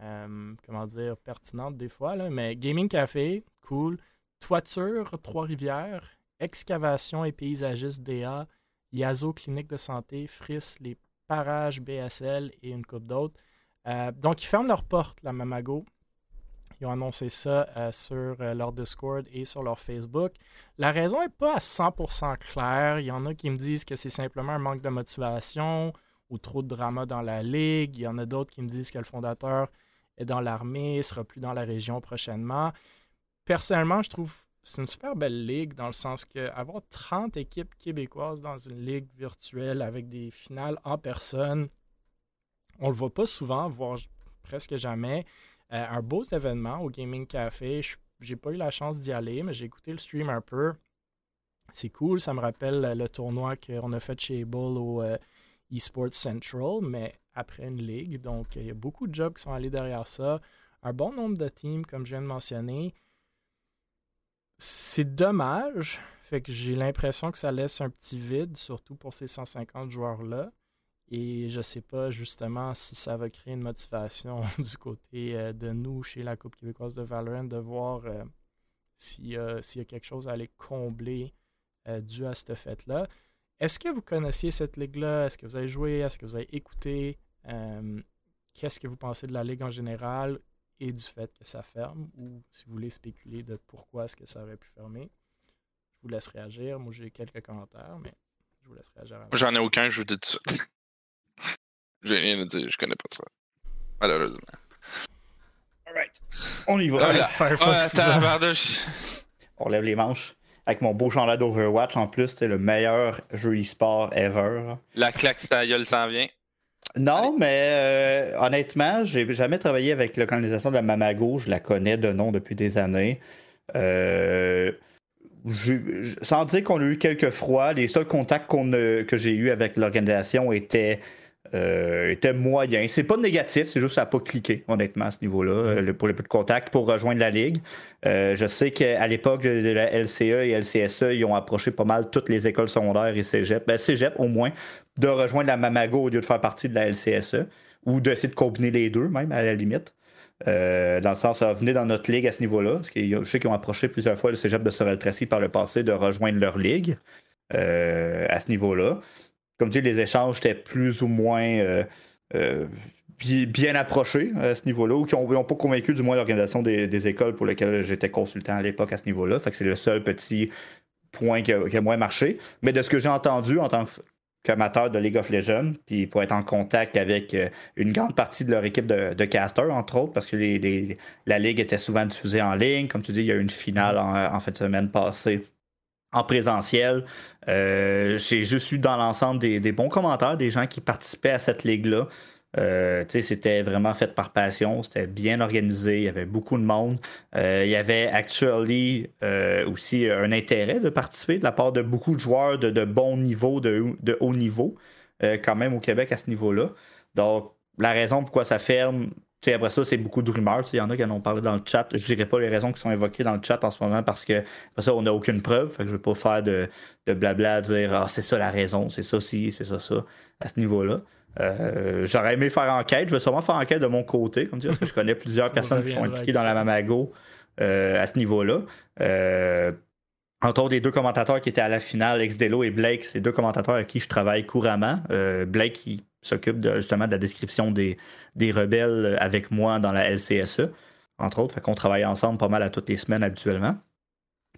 euh, comment dire, pertinente des fois, là, mais Gaming Café, cool. Toiture, Trois-Rivières, Excavation et Paysagiste DA Yazo Clinique de santé, Fris, les Parages BSL et une coupe d'autres. Euh, donc, ils ferment leurs portes, la Mamago. Ils ont annoncé ça sur leur Discord et sur leur Facebook. La raison n'est pas à 100% claire. Il y en a qui me disent que c'est simplement un manque de motivation ou trop de drama dans la ligue. Il y en a d'autres qui me disent que le fondateur est dans l'armée, sera plus dans la région prochainement. Personnellement, je trouve c'est une super belle ligue dans le sens que avoir 30 équipes québécoises dans une ligue virtuelle avec des finales en personne, on le voit pas souvent, voire presque jamais. Euh, un beau événement au Gaming Café. J'ai pas eu la chance d'y aller, mais j'ai écouté le stream un peu. C'est cool, ça me rappelle le tournoi qu'on a fait chez Bull au euh, eSports Central, mais après une ligue. Donc, il y a beaucoup de jobs qui sont allés derrière ça. Un bon nombre de teams, comme je viens de mentionner. C'est dommage. Fait que j'ai l'impression que ça laisse un petit vide, surtout pour ces 150 joueurs-là. Et je ne sais pas justement si ça va créer une motivation du côté euh, de nous chez la Coupe québécoise de Valorant de voir euh, s'il y, a quelque chose à aller combler euh, dû à cette fête-là. Est-ce que vous connaissiez cette ligue-là? Est-ce que vous avez joué? Est-ce que vous avez écouté? Qu'est-ce que vous pensez de la ligue en général et du fait que ça ferme? Ou si vous voulez spéculer de pourquoi est-ce que ça aurait pu fermer? Je vous laisse réagir. Moi, j'ai quelques commentaires, mais je vous laisse réagir. J'en ai aucun, je vous dis tout de suite. J'ai rien à dire, je connais pas ça. Malheureusement. Alright. On y va. On lève les manches. Avec mon beau chandail d'Overwatch en plus, c'est le meilleur jeu e-sport ever. La claque gueule s'en vient. Non, mais euh, honnêtement, j'ai jamais travaillé avec l'organisation de la Mamago. Je la connais de nom depuis des années. Euh, sans dire qu'on a eu quelques froids, les seuls contacts que j'ai eu avec l'organisation étaient euh, était moyen. C'est pas négatif, c'est juste ça n'a pas cliqué, honnêtement, à ce niveau-là, euh, pour les peu de contacts pour rejoindre la Ligue. Euh, je sais qu'à l'époque de la LCE et LCSE, ils ont approché pas mal toutes les écoles secondaires et cégep, ben, cégep au moins, de rejoindre la Mamago au lieu de faire partie de la LCSE, ou d'essayer de combiner les deux, même, à la limite. dans le sens, ça venir dans notre ligue à ce niveau-là. je sais qu'ils ont approché plusieurs fois le cégep de Sorel Tracy par le passé de rejoindre leur ligue à ce niveau-là comme tu dis, les échanges étaient plus ou moins euh, euh, bien approchés à ce niveau-là, ou qui n'ont pas convaincu du moins l'organisation des, écoles pour lesquelles j'étais consultant à l'époque à ce niveau-là. Fait que c'est le seul petit point qui a, moins marché. Mais de ce que j'ai entendu en tant qu'amateur de League of Legends, puis pour être en contact avec euh, une grande partie de leur équipe de, de casters, entre autres, parce que la Ligue était souvent diffusée en ligne. Comme tu dis, il y a eu une finale en, en fin de semaine passée en présentiel. Euh, j'ai juste eu dans l'ensemble des, bons commentaires des gens qui participaient à cette ligue-là. Euh, c'était vraiment fait par passion, c'était bien organisé, il y avait beaucoup de monde. Euh, il y avait actually aussi un intérêt de participer de la part de beaucoup de joueurs de, de bon niveau, de, de haut niveau, quand même au Québec à ce niveau-là. Donc, la raison pourquoi ça ferme, après ça, c'est beaucoup de rumeurs. Il y en a qui en ont parlé dans le chat. Je ne dirais pas les raisons qui sont évoquées dans le chat en ce moment parce que après ça, on n'a aucune preuve. Fait que je ne vais pas faire de, de blabla, dire ah, c'est ça la raison, c'est ça, si, c'est ça, ça, à ce niveau-là. Euh, j'aurais aimé faire enquête. Je vais sûrement faire enquête de mon côté, comme dire, parce que je connais plusieurs personnes qui sont impliquées dans la Mamago euh, à ce niveau-là. Euh, entre autres, les deux commentateurs qui étaient à la finale, Xdelo et Blake, c'est deux commentateurs avec qui je travaille couramment. Blake, qui s'occupe justement de la description des, des rebelles avec moi dans la LCSE, entre autres. Fait qu'on travaille ensemble pas mal à toutes les semaines habituellement.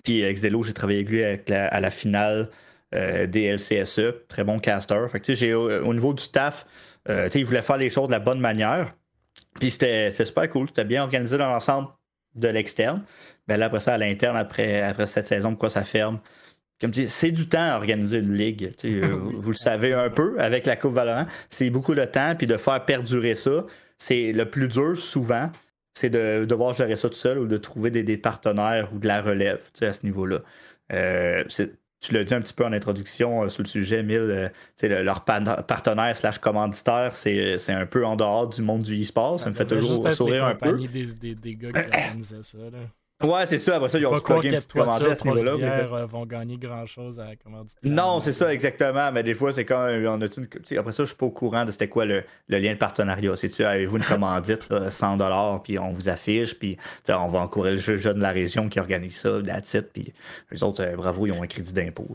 Puis Xdelo, j'ai travaillé avec lui à la finale euh, des LCSE, très bon caster. Fait que, j'ai, au, niveau du staff, euh, il voulait faire les choses de la bonne manière. Puis c'était, super cool, c'était bien organisé dans l'ensemble de l'externe. Mais là, après ça, à l'interne, après, après cette saison, pourquoi ça ferme? Comme tu dis, c'est du temps à organiser une ligue. Euh, vous, le savez un peu avec la Coupe Valorant. C'est beaucoup de temps, puis de faire perdurer ça. C'est le plus dur souvent, c'est de devoir gérer ça tout seul ou de trouver des, partenaires ou de la relève à ce niveau-là. Euh, tu l'as dit un petit peu en introduction euh, sur le sujet, Mille, leur partenaire slash commanditaire, c'est un peu en dehors du monde du e-sport. Ça, me fait toujours sourire un peu. Des, des, des gars qui organisaient ça. Là. Ouais, c'est ça. Après ça, ils ont du plugin petit commandite à ce niveau-là. euh, vont gagner grand-chose à commanditer. Non, c'est ça, exactement. Mais des fois, c'est quand on a une... Après ça, je suis pas au courant de c'était quoi le, le lien de partenariat. C'est-tu, avez-vous une commandite, là, 100 puis on vous affiche, puis on va encourager le jeu jeune de la région qui organise ça, la titre, puis les autres, euh, bravo, ils ont un crédit d'impôt.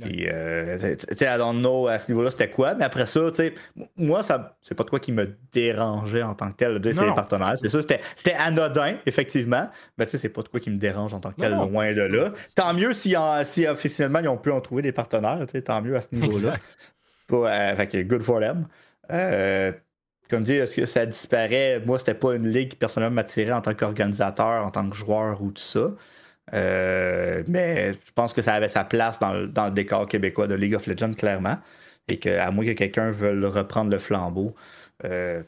Puis, euh, tu sais, I don't know à ce niveau-là, c'était quoi. Mais après ça, tu sais, moi, ça, c'est pas de quoi qui me dérangeait en tant que tel. de les partenaires. C'est sûr, c'était, anodin, effectivement. Mais tu sais, c'est pas de quoi qui me dérange en tant que tel, Non, non. loin de là. Tant mieux si, en- si officiellement ils ont pu en trouver des partenaires, tu sais, tant mieux à ce niveau-là. Euh, fait que good for them. Euh, comme dit, est-ce que ça disparaît? Moi, c'était pas une ligue qui personnellement m'attirait en tant qu'organisateur, en tant que joueur ou tout ça. Euh, mais je pense que ça avait sa place dans le, dans le décor québécois de League of Legends, clairement. Et qu'à moins que quelqu'un veuille reprendre le flambeau, euh,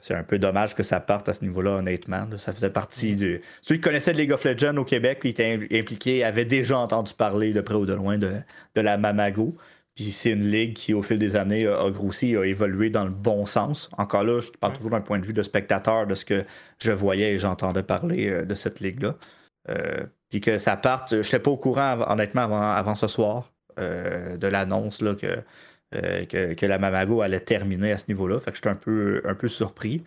c'est un peu dommage que ça parte à ce niveau-là, honnêtement. Ça faisait partie du. Ceux qui connaissaient League of Legends au Québec, qui étaient im- impliqués, avaient déjà entendu parler de près ou de loin de, de la Mamago. Puis c'est une ligue qui, au fil des années, a, grossi, a évolué dans le bon sens. Encore là, je parle toujours d'un point de vue de spectateur de ce que je voyais et j'entendais parler euh, de cette ligue-là. Euh, puis que ça parte, je n'étais pas au courant, honnêtement, avant, avant ce soir, euh, de l'annonce que, euh, que, que la Mamago allait terminer à ce niveau-là. Fait que j'étais un peu, un peu surpris.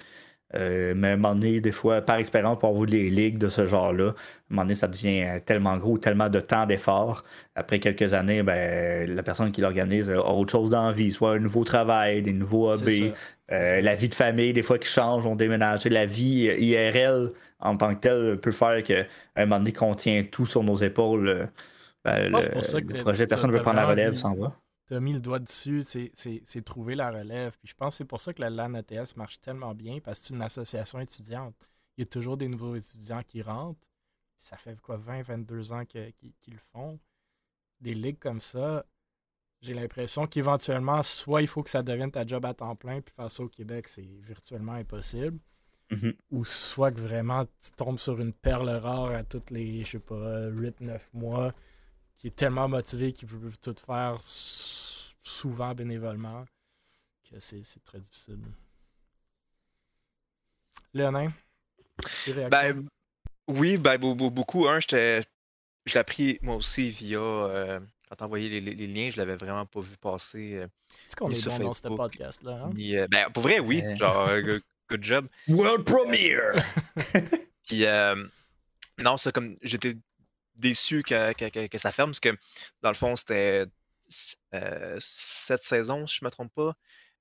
Euh, mais à un moment donné, des fois, par expérience, pour avoir des ligues de ce genre-là, à un moment donné, ça devient tellement gros, tellement de temps d'effort. Après quelques années, ben, la personne qui l'organise a autre chose d'envie, soit un nouveau travail, des nouveaux hobbies. Euh, la vie de famille, des fois qui change, on déménage. La vie euh, IRL en tant que telle peut faire qu'à un moment donné, qu'on tient tout sur nos épaules. euh, ben, le, pour ça le que projet, personne ne veut prendre la relève sans va. Tu as mis le doigt dessus, c'est- trouver la relève. Puis je pense que c'est pour ça que la LAN ATS marche tellement bien, parce que c'est une association étudiante. Il y a toujours des nouveaux étudiants qui rentrent. Ça fait quoi, 20, 22 ans qu'ils le font. Des ligues comme ça, j'ai l'impression qu'éventuellement, soit il faut que ça devienne ta job à temps plein, puis faire ça au Québec, c'est virtuellement impossible. Mhm. Ou soit que vraiment tu tombes sur une perle rare à toutes les, je sais pas, 8-9 mois, qui est tellement motivé qu'il veut tout faire s- souvent bénévolement, que c'est c'est très difficile. Léonin, tes réactions? Ben, oui, ben, beau- beau- beaucoup. Un, j'étais, je l'ai appris moi aussi via. euh, quand t'envoyais les, les- les liens, je l'avais vraiment pas vu passer. euh, c'est qu'on est bon dans ce podcast-là. Hein? euh, ben, pour vrai, oui. Euh. Genre, euh, good- job. World Premiere! Puis, non, ça, comme j'étais déçu que, que, que- que ça ferme, parce que dans le fond, c'était cette saison, si je me trompe pas.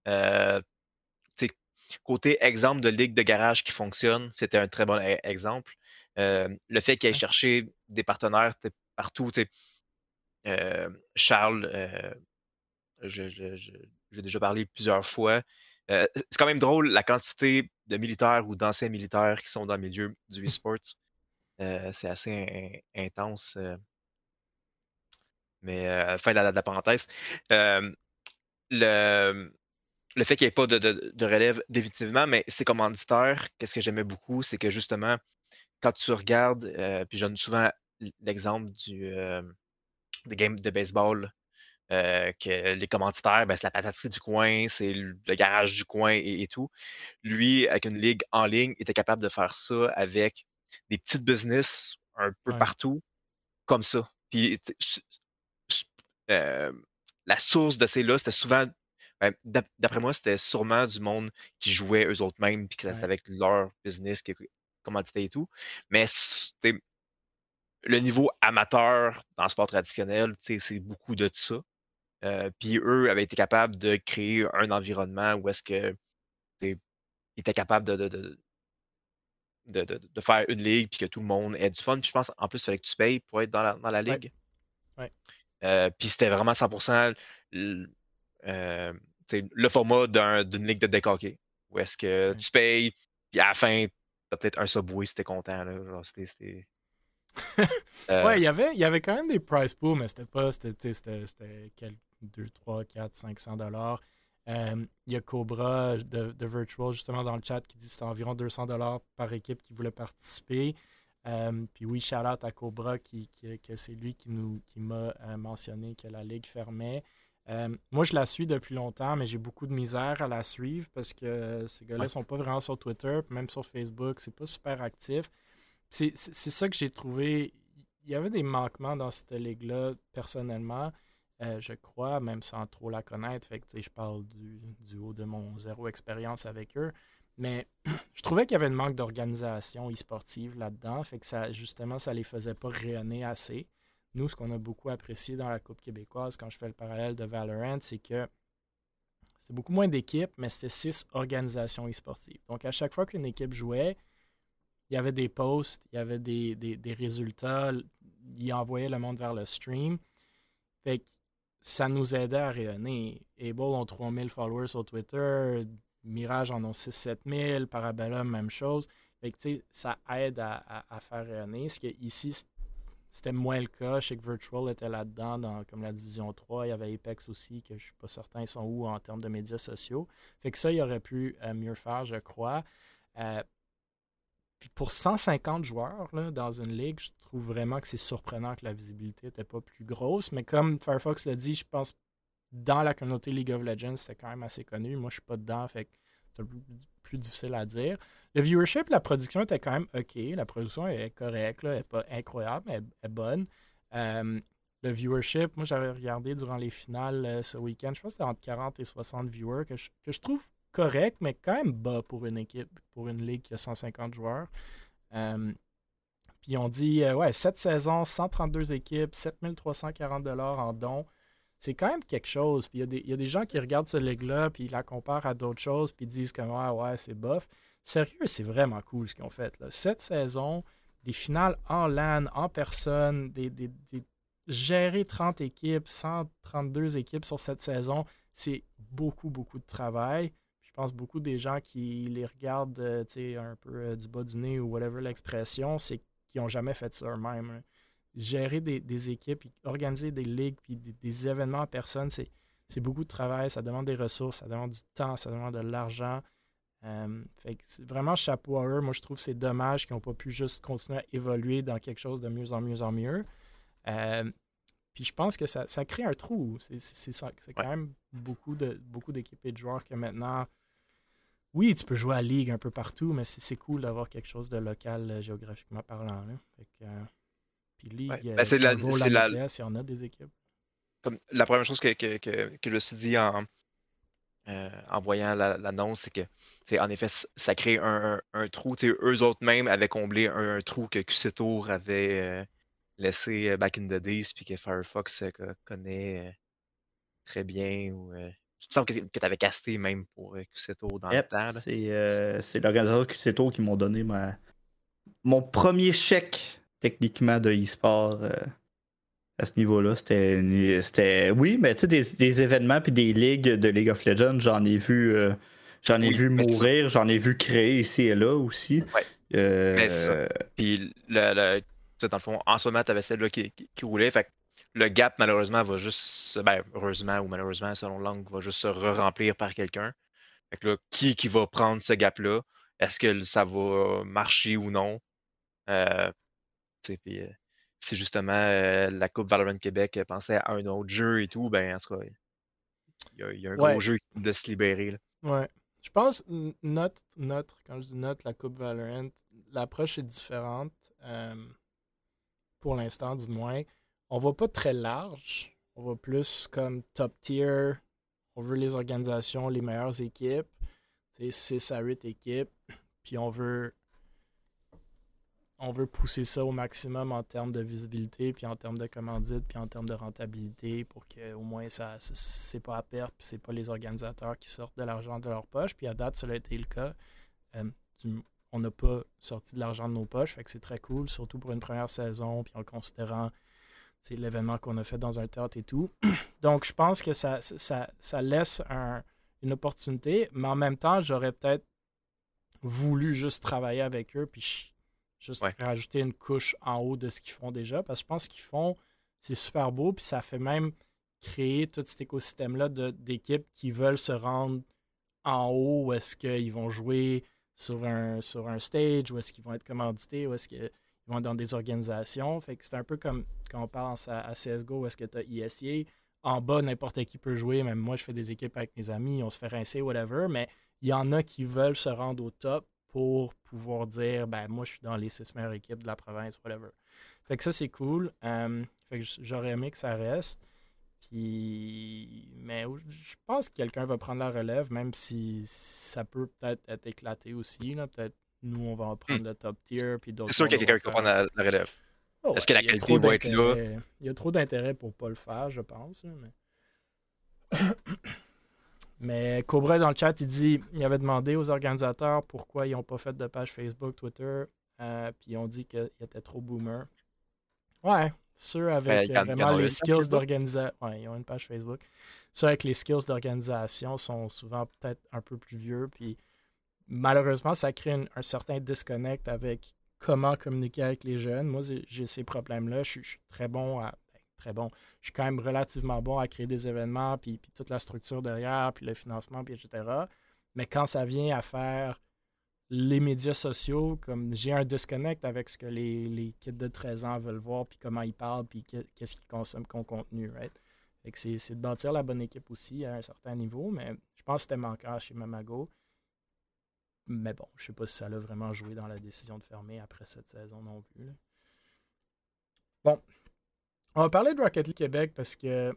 Euh, côté exemple de ligue de garage qui fonctionne, c'était un très bon e- exemple. Euh, le fait qu'il aille chercher des partenaires partout, Charles, euh, je- je- je- j'ai déjà parlé plusieurs fois. Euh, c'est quand même drôle la quantité de militaires ou d'anciens militaires qui sont dans le milieu du e-sports. Euh, c'est assez in- intense. euh. Mais euh, fin de la, de la parenthèse. Euh, le, le fait qu'il n'y ait pas de, de- de relève définitivement, mais ces commanditaires, qu'est-ce que j'aimais beaucoup, c'est que justement, quand tu regardes, euh, puis je donne souvent l'exemple du euh, des games de baseball, euh, que les commanditaires, ben, c'est la pataterie du coin, c'est le garage du coin et, et tout. Lui, avec une ligue en ligne, était capable de faire ça avec des petites business un peu Ouais. partout, comme ça. Puis, euh, la source de ces là, c'était souvent, ben, d'ap- d'après moi, c'était sûrement du monde qui jouait eux autres mêmes, puis que c'était Ouais. avec leur business, qui commanditaient et tout. Mais le niveau amateur dans le sport traditionnel, c'est beaucoup de ça. Euh, puis eux avaient été capables de créer un environnement où est-ce que ils étaient capables de, de, de, de, faire une ligue puis que tout le monde ait du fun. Puis je pense en plus il fallait que tu payes pour être dans la, dans la ligue. Ouais. Euh, puis c'était vraiment 100% le, euh, le format d'un- d'une ligue de deck hockey. Où est-ce que Ouais. tu payes, puis à la fin, t'as peut-être un subway si t'es content. Là. Genre, c'était- Euh, Ouais, il y avait, il y avait quand même des price pools, mais c'était pas, c'était, tu sais, c'était, c'était quel- 2, 3, 4, 500 dollars. Euh, Il y a Cobra de, de Virtual justement dans le chat qui dit que c'était environ 200 dollars par équipe qui voulait participer. Euh, puis oui, shout out à Cobra qui, qui- que c'est lui qui nous qui m'a euh, mentionné que la ligue fermait. Euh, moi, je la suis depuis longtemps, mais j'ai beaucoup de misère à la suivre parce que ces gars-là Ouais. sont pas vraiment sur Twitter, même sur Facebook, c'est pas super actif. C'est ça que j'ai trouvé. Il y avait des manquements dans cette ligue-là, personnellement. Euh, je crois, même sans trop la connaître. Fait je parle du, du, haut de mon zéro expérience avec eux. Mais je trouvais qu'il y avait un manque d'organisation e-sportive là-dedans. Fait que ça, justement, ça les faisait pas rayonner assez. Nous, ce qu'on a beaucoup apprécié dans la Coupe québécoise, quand je fais le parallèle de Valorant, c'est que c'était beaucoup moins d'équipes, mais c'était six organisations e-sportives. Donc, à chaque fois qu'une équipe jouait, il y avait des posts, il y avait des, des, résultats, il envoyait le monde vers le stream. Fait que ça nous aidait à rayonner. Able ont 3000 followers sur Twitter, Mirage en ont 6-7 000, Parabellum, même chose. Fait que, ça aide à, à, faire rayonner. Ce qui ici, c'était moins le cas. Je sais que Virtual était là-dedans, comme la division 3. Il y avait Apex aussi, que je suis pas certain ils sont où en termes de médias sociaux. Fait que ça, il aurait pu euh, mieux faire, je crois. Euh, puis pour 150 joueurs dans une ligue, je trouve vraiment que c'est surprenant que la visibilité n'était pas plus grosse. Mais comme Firefox l'a dit, je pense dans la communauté League of Legends, c'était quand même assez connu. Moi, je suis pas dedans, fait c'est un peu plus difficile à dire. Le viewership, la production était quand même OK. La production est correcte, elle n'est pas incroyable, mais elle est bonne. Euh, le viewership, moi, j'avais regardé durant les finales euh, ce week-end, je pense que c'était entre 40 et 60 viewers, que je, trouve correct, mais quand même bas pour une équipe, pour une ligue qui a 150 joueurs. Euh, puis on dit, ouais, 7 saisons, 132 équipes, 7340 en dons c'est quand même quelque chose. Puis il y, a des gens qui regardent cette ligue-là, puis ils la comparent à d'autres choses, puis disent comme ah, ouais, c'est bof. Sérieux, c'est vraiment cool ce qu'ils ont fait. Là. Cette saison, des finales en LAN, en personne, des, gérer 30 équipes, 132 équipes sur cette saison, c'est beaucoup, beaucoup de travail. Je pense beaucoup des gens qui les regardent euh, un peu euh, du bas du nez ou whatever l'expression, c'est qu'ils n'ont jamais fait ça eux-mêmes gérer des, équipes, organiser des ligues, puis des, événements en personne, c'est, beaucoup de travail, ça demande des ressources, ça demande du temps, ça demande de l'argent. Euh, vraiment chapeau à eux. Moi, je trouve que c'est dommage qu'ils n'ont pas pu juste continuer à évoluer dans quelque chose de mieux en mieux en mieux. Euh, puis je pense que ça, crée un trou. C'est, c'est, quand même beaucoup, de, beaucoup d'équipes et de joueurs que maintenant, oui, tu peux jouer à Ligue un peu partout, mais c'est, cool d'avoir quelque chose de local euh, géographiquement parlant. Puis Ligue, ouais. ben, c'est la, la, il y en a des équipes. Comme la première chose que, que, que, que je me suis dit en, euh, en voyant l'annonce, c'est que, en effet, ça crée un, un, trou. Eux autres même avaient comblé un, trou que QC Tour avait euh, laissé euh, back in the days, puis que Firefox connaît très bien. Ou, il me semble que, tu avais casté même pour QC Tour dans le temps. C'est l'organisateur Tour qui m'ont donné ma, mon premier chèque techniquement de e-sport euh, à ce niveau-là. C'était, oui, mais tu sais, des, événements puis des ligues de League of Legends, j'en ai vu, euh, j'en ai vu mourir, j'en ai vu créer ici et là aussi. Euh, puis, le, dans le fond, en ce moment, tu avais celle-là qui, roulait. Fait le gap, malheureusement, va juste, ben, heureusement ou malheureusement, selon l'angle, va juste se re-remplir par quelqu'un. Fait que là, qui, qui va prendre ce gap-là? Est-ce que ça va marcher ou non? Puis, euh, si justement euh, la Coupe Valorant Québec pensait à un autre jeu et tout, ben en tout cas, il y, a un gros jeu de se libérer. Là. Ouais. Je pense, notre, notre, quand je dis notre, la Coupe Valorant, l'approche est différente. pour l'instant, du moins. On va pas très large. On va plus comme top tier. On veut les organisations, les meilleures équipes. 6 à 8 équipes. Puis on veut on veut pousser ça au maximum en termes de visibilité, puis en termes de commandite, puis en termes de rentabilité pour que au moins ça c'est pas à perte, puis c'est pas les organisateurs qui sortent de l'argent de leur poche. Puis à date, ça a été le cas. Euh, on n'a pas sorti de l'argent de nos poches, fait que c'est très cool, surtout pour une première saison, puis en considérant l'événement qu'on a fait dans un théâtre et tout. Donc je pense que ça, ça, ça laisse une opportunité, mais en même temps, j'aurais peut-être voulu juste travailler avec eux, puis Juste rajouter une couche en haut de ce qu'ils font déjà. Parce que je pense qu'ils font, c'est super beau. Puis ça fait même créer tout cet écosystème-là d'équipes qui veulent se rendre en haut où est-ce qu'ils vont jouer sur un, sur un stage, où est-ce qu'ils vont être commandités, où est-ce qu'ils vont dans des organisations. Fait que c'est un peu comme quand on pense à, CSGO, où est-ce que tu as ESA. En bas, n'importe qui peut jouer. Même moi, je fais des équipes avec mes amis, on se fait rincer, whatever. Mais il y en a qui veulent se rendre au top pour pouvoir dire ben moi je suis dans les six meilleures équipes de la province, whatever. Fait que ça c'est cool. Euh, fait que j'aurais aimé que ça reste. Puis mais je pense que quelqu'un va prendre la relève, même si ça peut peut-être être éclaté aussi. Peut-être nous on va prendre le top tier. Puis C'est sûr qu'il y a quelqu'un qui va prendre la, relève. Oh, Est-ce que la qualité va être là? Il y a trop d'intérêt pour pas le faire, je pense. Mais... Mais Cobra dans le chat, il dit il avait demandé aux organisateurs pourquoi ils n'ont pas fait de page Facebook, Twitter, euh, puis ils ont dit qu'ils étaient trop boomers. Ouais, ceux avec ben, vraiment les skills d'organisation. Ouais, ils ont une page Facebook. Ceux avec les skills d'organisation sont souvent peut-être un peu plus vieux, puis malheureusement, ça crée un certain disconnect avec comment communiquer avec les jeunes. Moi, j'ai ces problèmes-là. Je suis très bon à très bon. Je suis quand même relativement bon à créer des événements, puis, toute la structure derrière, puis le financement, puis etc. Mais quand ça vient à faire les médias sociaux, comme j'ai un disconnect avec ce que les, les kids de 13 ans veulent voir, puis comment ils parlent, puis qu'est-ce qu'ils consomment comme contenu, right? c'est de bâtir la bonne équipe aussi à un certain niveau, mais je pense que c'était manquant chez Mamago. Mais bon, je sais pas si ça a vraiment joué dans la décision de fermer après cette saison non plus. Bon, on va parler de Rocket League Québec parce que,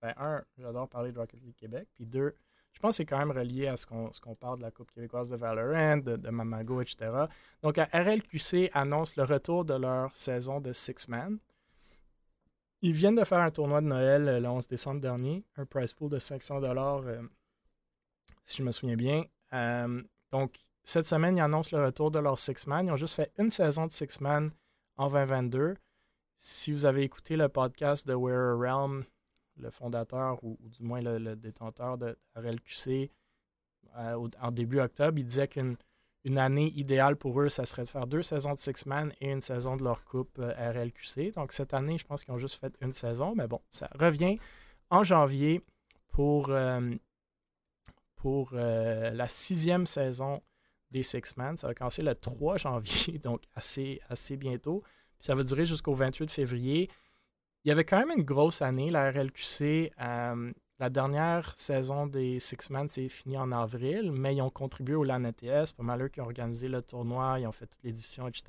ben, un, j'adore parler de Rocket League Québec. Puis deux, je pense que c'est quand même relié à ce qu'on parle de la Coupe québécoise de Valorant, de, Mamago, etc. Donc, RLQC annonce le retour de leur saison de Six Man. Ils viennent de faire un tournoi de Noël euh, le 11 décembre dernier, un prize pool de 500 dollars, euh, si je me souviens bien. Euh, donc, cette semaine, ils annoncent le retour de leur Six Man. Ils ont juste fait une saison de Six Man en 2022 si vous avez écouté le podcast de Wear Realm, le fondateur ou, du moins le, détenteur de RLQC, euh, en début octobre, il disait qu'une une année idéale pour eux, ça serait de faire deux saisons de Six Man et une saison de leur coupe euh, RLQC. Donc cette année, je pense qu'ils ont juste fait une saison, mais bon, ça revient en janvier pour, pour la sixième saison des Six Man. Ça va commencer le 3 janvier, donc assez, assez bientôt ça va durer jusqu'au 28 février. Il y avait quand même une grosse année, la RLQC. Euh, la dernière saison des Six Man s'est finie en avril, mais ils ont contribué au LAN ETS. Pas mal eux qui ont organisé le tournoi, ils ont fait toutes les éditions, etc.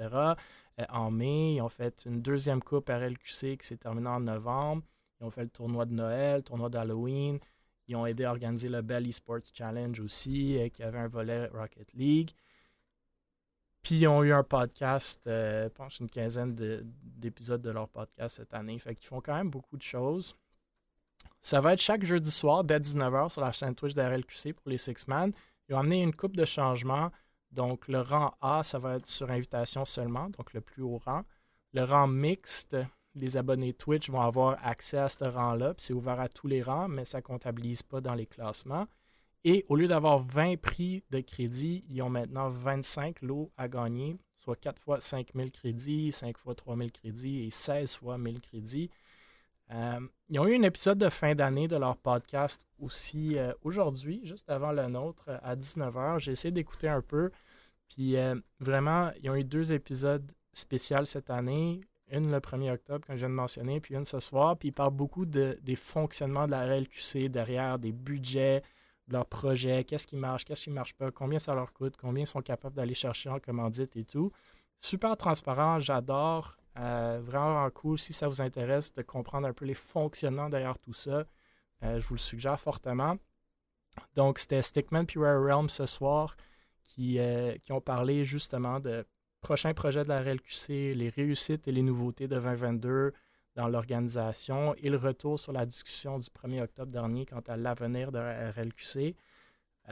Euh, en mai, ils ont fait une deuxième coupe RLQC qui s'est terminée en novembre. Ils ont fait le tournoi de Noël, le tournoi d'Halloween. Ils ont aidé à organiser le Bell Esports Challenge aussi, euh, qui avait un volet Rocket League. Puis ils ont eu un podcast, euh, je pense une quinzaine d'épisodes de, leur podcast cette année. Fait qu'ils font quand même beaucoup de choses. Ça va être chaque jeudi soir dès 19h sur la chaîne Twitch d'RLQC pour les Six Man. Ils ont amené une coupe de changements. Donc le rang A, ça va être sur invitation seulement, donc le plus haut rang. Le rang mixte, les abonnés Twitch vont avoir accès à ce rang-là. C'est ouvert à tous les rangs, mais ça ne comptabilise pas dans les classements. Et au lieu d'avoir 20 prix de crédit, ils ont maintenant 25 lots à gagner, soit 4 fois 5 000 crédits, 5 fois 3 000 crédits et 16 fois 1000 crédits. Euh, ils ont eu un épisode de fin d'année de leur podcast aussi euh, aujourd'hui, juste avant le nôtre, à 19h. J'ai essayé d'écouter un peu. Puis euh, vraiment, ils ont eu deux épisodes spéciaux cette année. Une le 1er octobre, comme je viens de mentionner, puis une ce soir. Puis ils parlent beaucoup de, des fonctionnements de la RLQC derrière, des budgets, de leur projet, qu'est-ce qui marche, qu'est-ce qui ne marche pas, combien ça leur coûte, combien ils sont capables d'aller chercher en commandite et tout. Super transparent, j'adore. Euh, vraiment cool. Si ça vous intéresse de comprendre un peu les fonctionnements derrière tout ça, euh, je vous le suggère fortement. Donc, c'était Stickman puis Rare Realm ce soir qui, euh, qui ont parlé justement de prochains projets de la RLQC, les réussites et les nouveautés de 2022, dans l'organisation et le retour sur la discussion du 1er octobre dernier quant à l'avenir de la RLQC.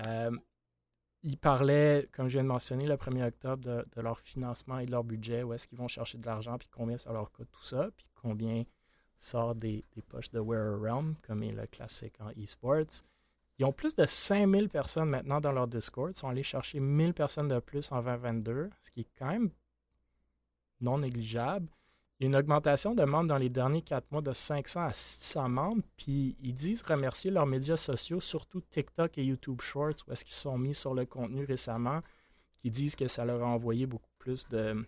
Euh, ils comme je viens de mentionner, le 1er octobre de, leur financement et de leur budget, où est-ce qu'ils vont chercher de l'argent, puis combien ça leur coûte tout ça, puis combien sort des, poches de Wearer Realm, comme est le classique en e-sports. Ils ont plus de 5000 personnes maintenant dans leur Discord. Ils sont allés chercher 1000 personnes de plus en 2022, ce qui est quand même non négligeable. Il y a une augmentation de membres dans les derniers quatre mois de 500 à 600 membres. Puis ils disent remercier leurs médias sociaux, surtout TikTok et YouTube Shorts, où est-ce qu'ils sont mis sur le contenu récemment, qui disent que ça leur a envoyé beaucoup plus de,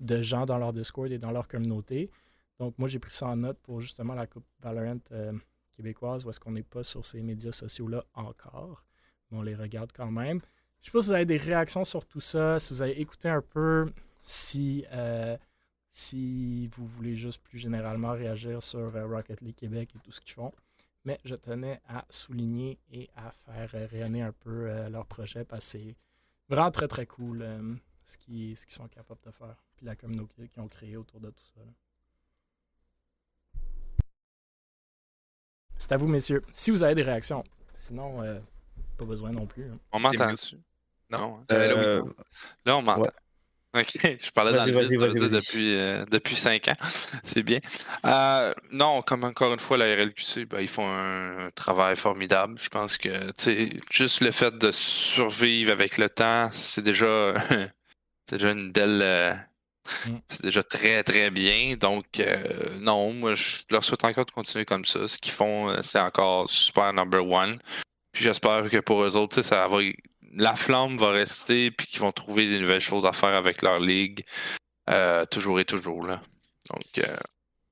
de gens dans leur Discord et dans leur communauté. Donc moi, j'ai pris ça en note pour justement la Coupe Valorant euh, québécoise, où est-ce qu'on n'est pas sur ces médias sociaux-là encore? Mais on les regarde quand même. sais pas si vous avez des réactions sur tout ça, si vous avez écouté un peu, si, euh, si vous voulez juste plus généralement réagir sur euh, Rocket League Québec et tout ce qu'ils font. Mais je tenais à souligner et à faire euh, rayonner un peu leur projet parce que c'est vraiment très très cool ce qu'ils sont capables de faire. Puis la communauté qu'ils ont créée autour de tout ça. C'est à vous, messieurs. Si vous avez des réactions. Sinon, euh, pas besoin non plus. hein. On m'entend-tu? Non. hein? Euh, là, oui. Euh, Là, on m'entend. OK, je parlais dans Vas-y, le vide vas-y, depuis, euh, depuis 5 ans. C'est bien. Euh, non, comme encore une fois, la RLQC, ben, ils font un, un travail formidable. Je pense que tu sais, juste le fait de survivre avec le temps, c'est déjà, c'est déjà une belle. euh, Mm. c'est déjà très, très bien. Donc, euh, non, moi, je leur souhaite encore de continuer comme ça. Ce qu'ils font, euh, c'est encore super number one. Puis j'espère que pour eux autres, la flamme va rester, puis qu'ils vont trouver des nouvelles choses à faire avec leur ligue, euh, toujours et toujours. Donc,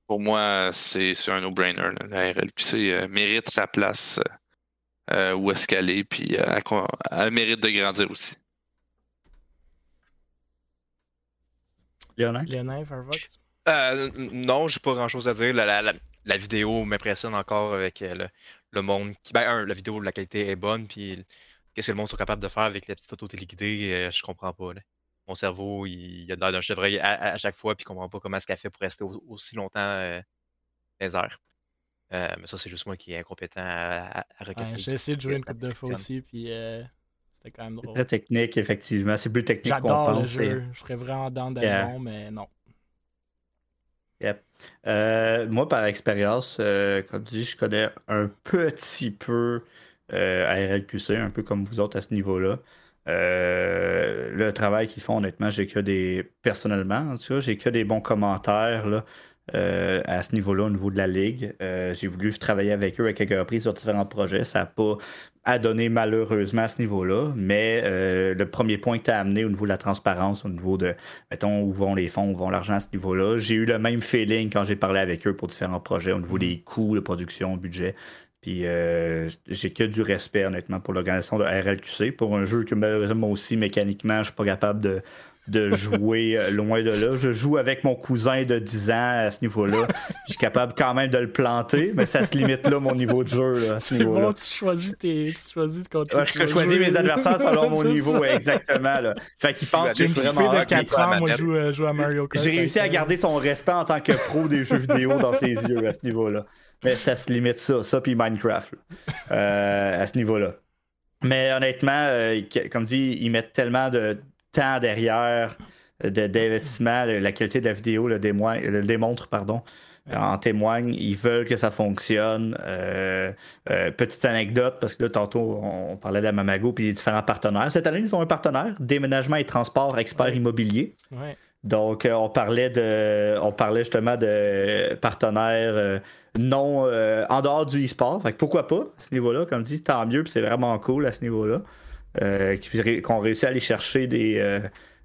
pour moi, c'est un no-brainer. La RLQC mérite sa place où est-ce est, puis elle mérite de grandir aussi. Lionel? Lionel, Firefox? Euh, n- non, j'ai pas grand chose à dire. La, la- la- la vidéo m'impressionne encore avec euh, le, le monde. Qui, ben, un, la vidéo, la qualité est bonne, puis qu'est-ce que le monde sont capable de faire avec les petites autos téléguidées, euh, je comprends pas. là. Mon cerveau, il, il a l'air d'un chevreuil à, à- à chaque fois, puis comprend pas comment est-ce qu'elle fait pour rester au- aussi longtemps euh, les airs. Euh, mais ça, c'est juste moi qui est incompétent à, à, Ouais. J'ai essayé de jouer une Ça couple de fois aussi, puis c'était quand même C'est drôle. très technique, effectivement. C'est plus technique qu'on J'adore le pense. c'est- jeu. Je serais vraiment dans d'aller Yeah. mais non. Euh, moi, par expérience, euh, comme je dis, je connais un petit peu euh, RLQC, un peu comme vous autres à ce niveau-là. Euh, le travail qu'ils font, honnêtement, j'ai que des. Personnellement, en tout cas, j'ai que des bons commentaires là, euh, à ce niveau-là, au niveau de la ligue. Euh, j'ai voulu travailler avec eux à quelques reprises sur différents projets. Ça n'a pas adonné malheureusement à ce niveau-là, mais euh, le premier point que tu as amené au niveau de la transparence, au niveau de, mettons, où vont les fonds, où vont l'argent à ce niveau-là, j'ai eu le même feeling quand j'ai parlé avec eux pour différents projets, au niveau des coûts de production, budget. Puis j'ai que du respect, honnêtement, pour l'organisation de RLQC. Pour un jeu que malheureusement, moi aussi, mécaniquement, je suis pas capable de, de jouer euh, loin de là. Je joue avec mon cousin de 10 ans à ce niveau-là. Je suis capable quand même de le planter, mais ça se limite là, mon niveau de jeu. Là, à ce C'est niveau-là. bon, tu choisis tes. Tu choisis contre Ouais, qui tu je choisis jouer. mes adversaires selon mon niveau, exactement. Là. Fait qu'ils pensent que J'ai je suis vraiment de hot, mais 4 ans, moi, joue, euh, joue à Mario Kart. j'ai réussi à garder son respect en tant que pro des jeux vidéo dans ses yeux à ce niveau-là. Mais ça se limite ça, ça puis Minecraft là, euh, à ce niveau-là. Mais honnêtement, euh, comme dit, ils mettent tellement de temps derrière euh, de- d'investissement, la qualité de la vidéo le, démontre, pardon. En témoigne, ils veulent que ça fonctionne. Euh, euh, petite anecdote, parce que là, tantôt, on parlait de la Mamago puis des différents partenaires. Cette année, ils ont un partenaire, Déménagement et Transport Expert Immobilier. Ouais. Donc, euh, on parlait de, on parlait justement de partenaires non en dehors du e-sport. Pourquoi pas à ce niveau-là, comme dit, tant mieux, puis c'est vraiment cool à ce niveau-là. Euh, qui- ré- qu'on réussit à aller chercher des, euh,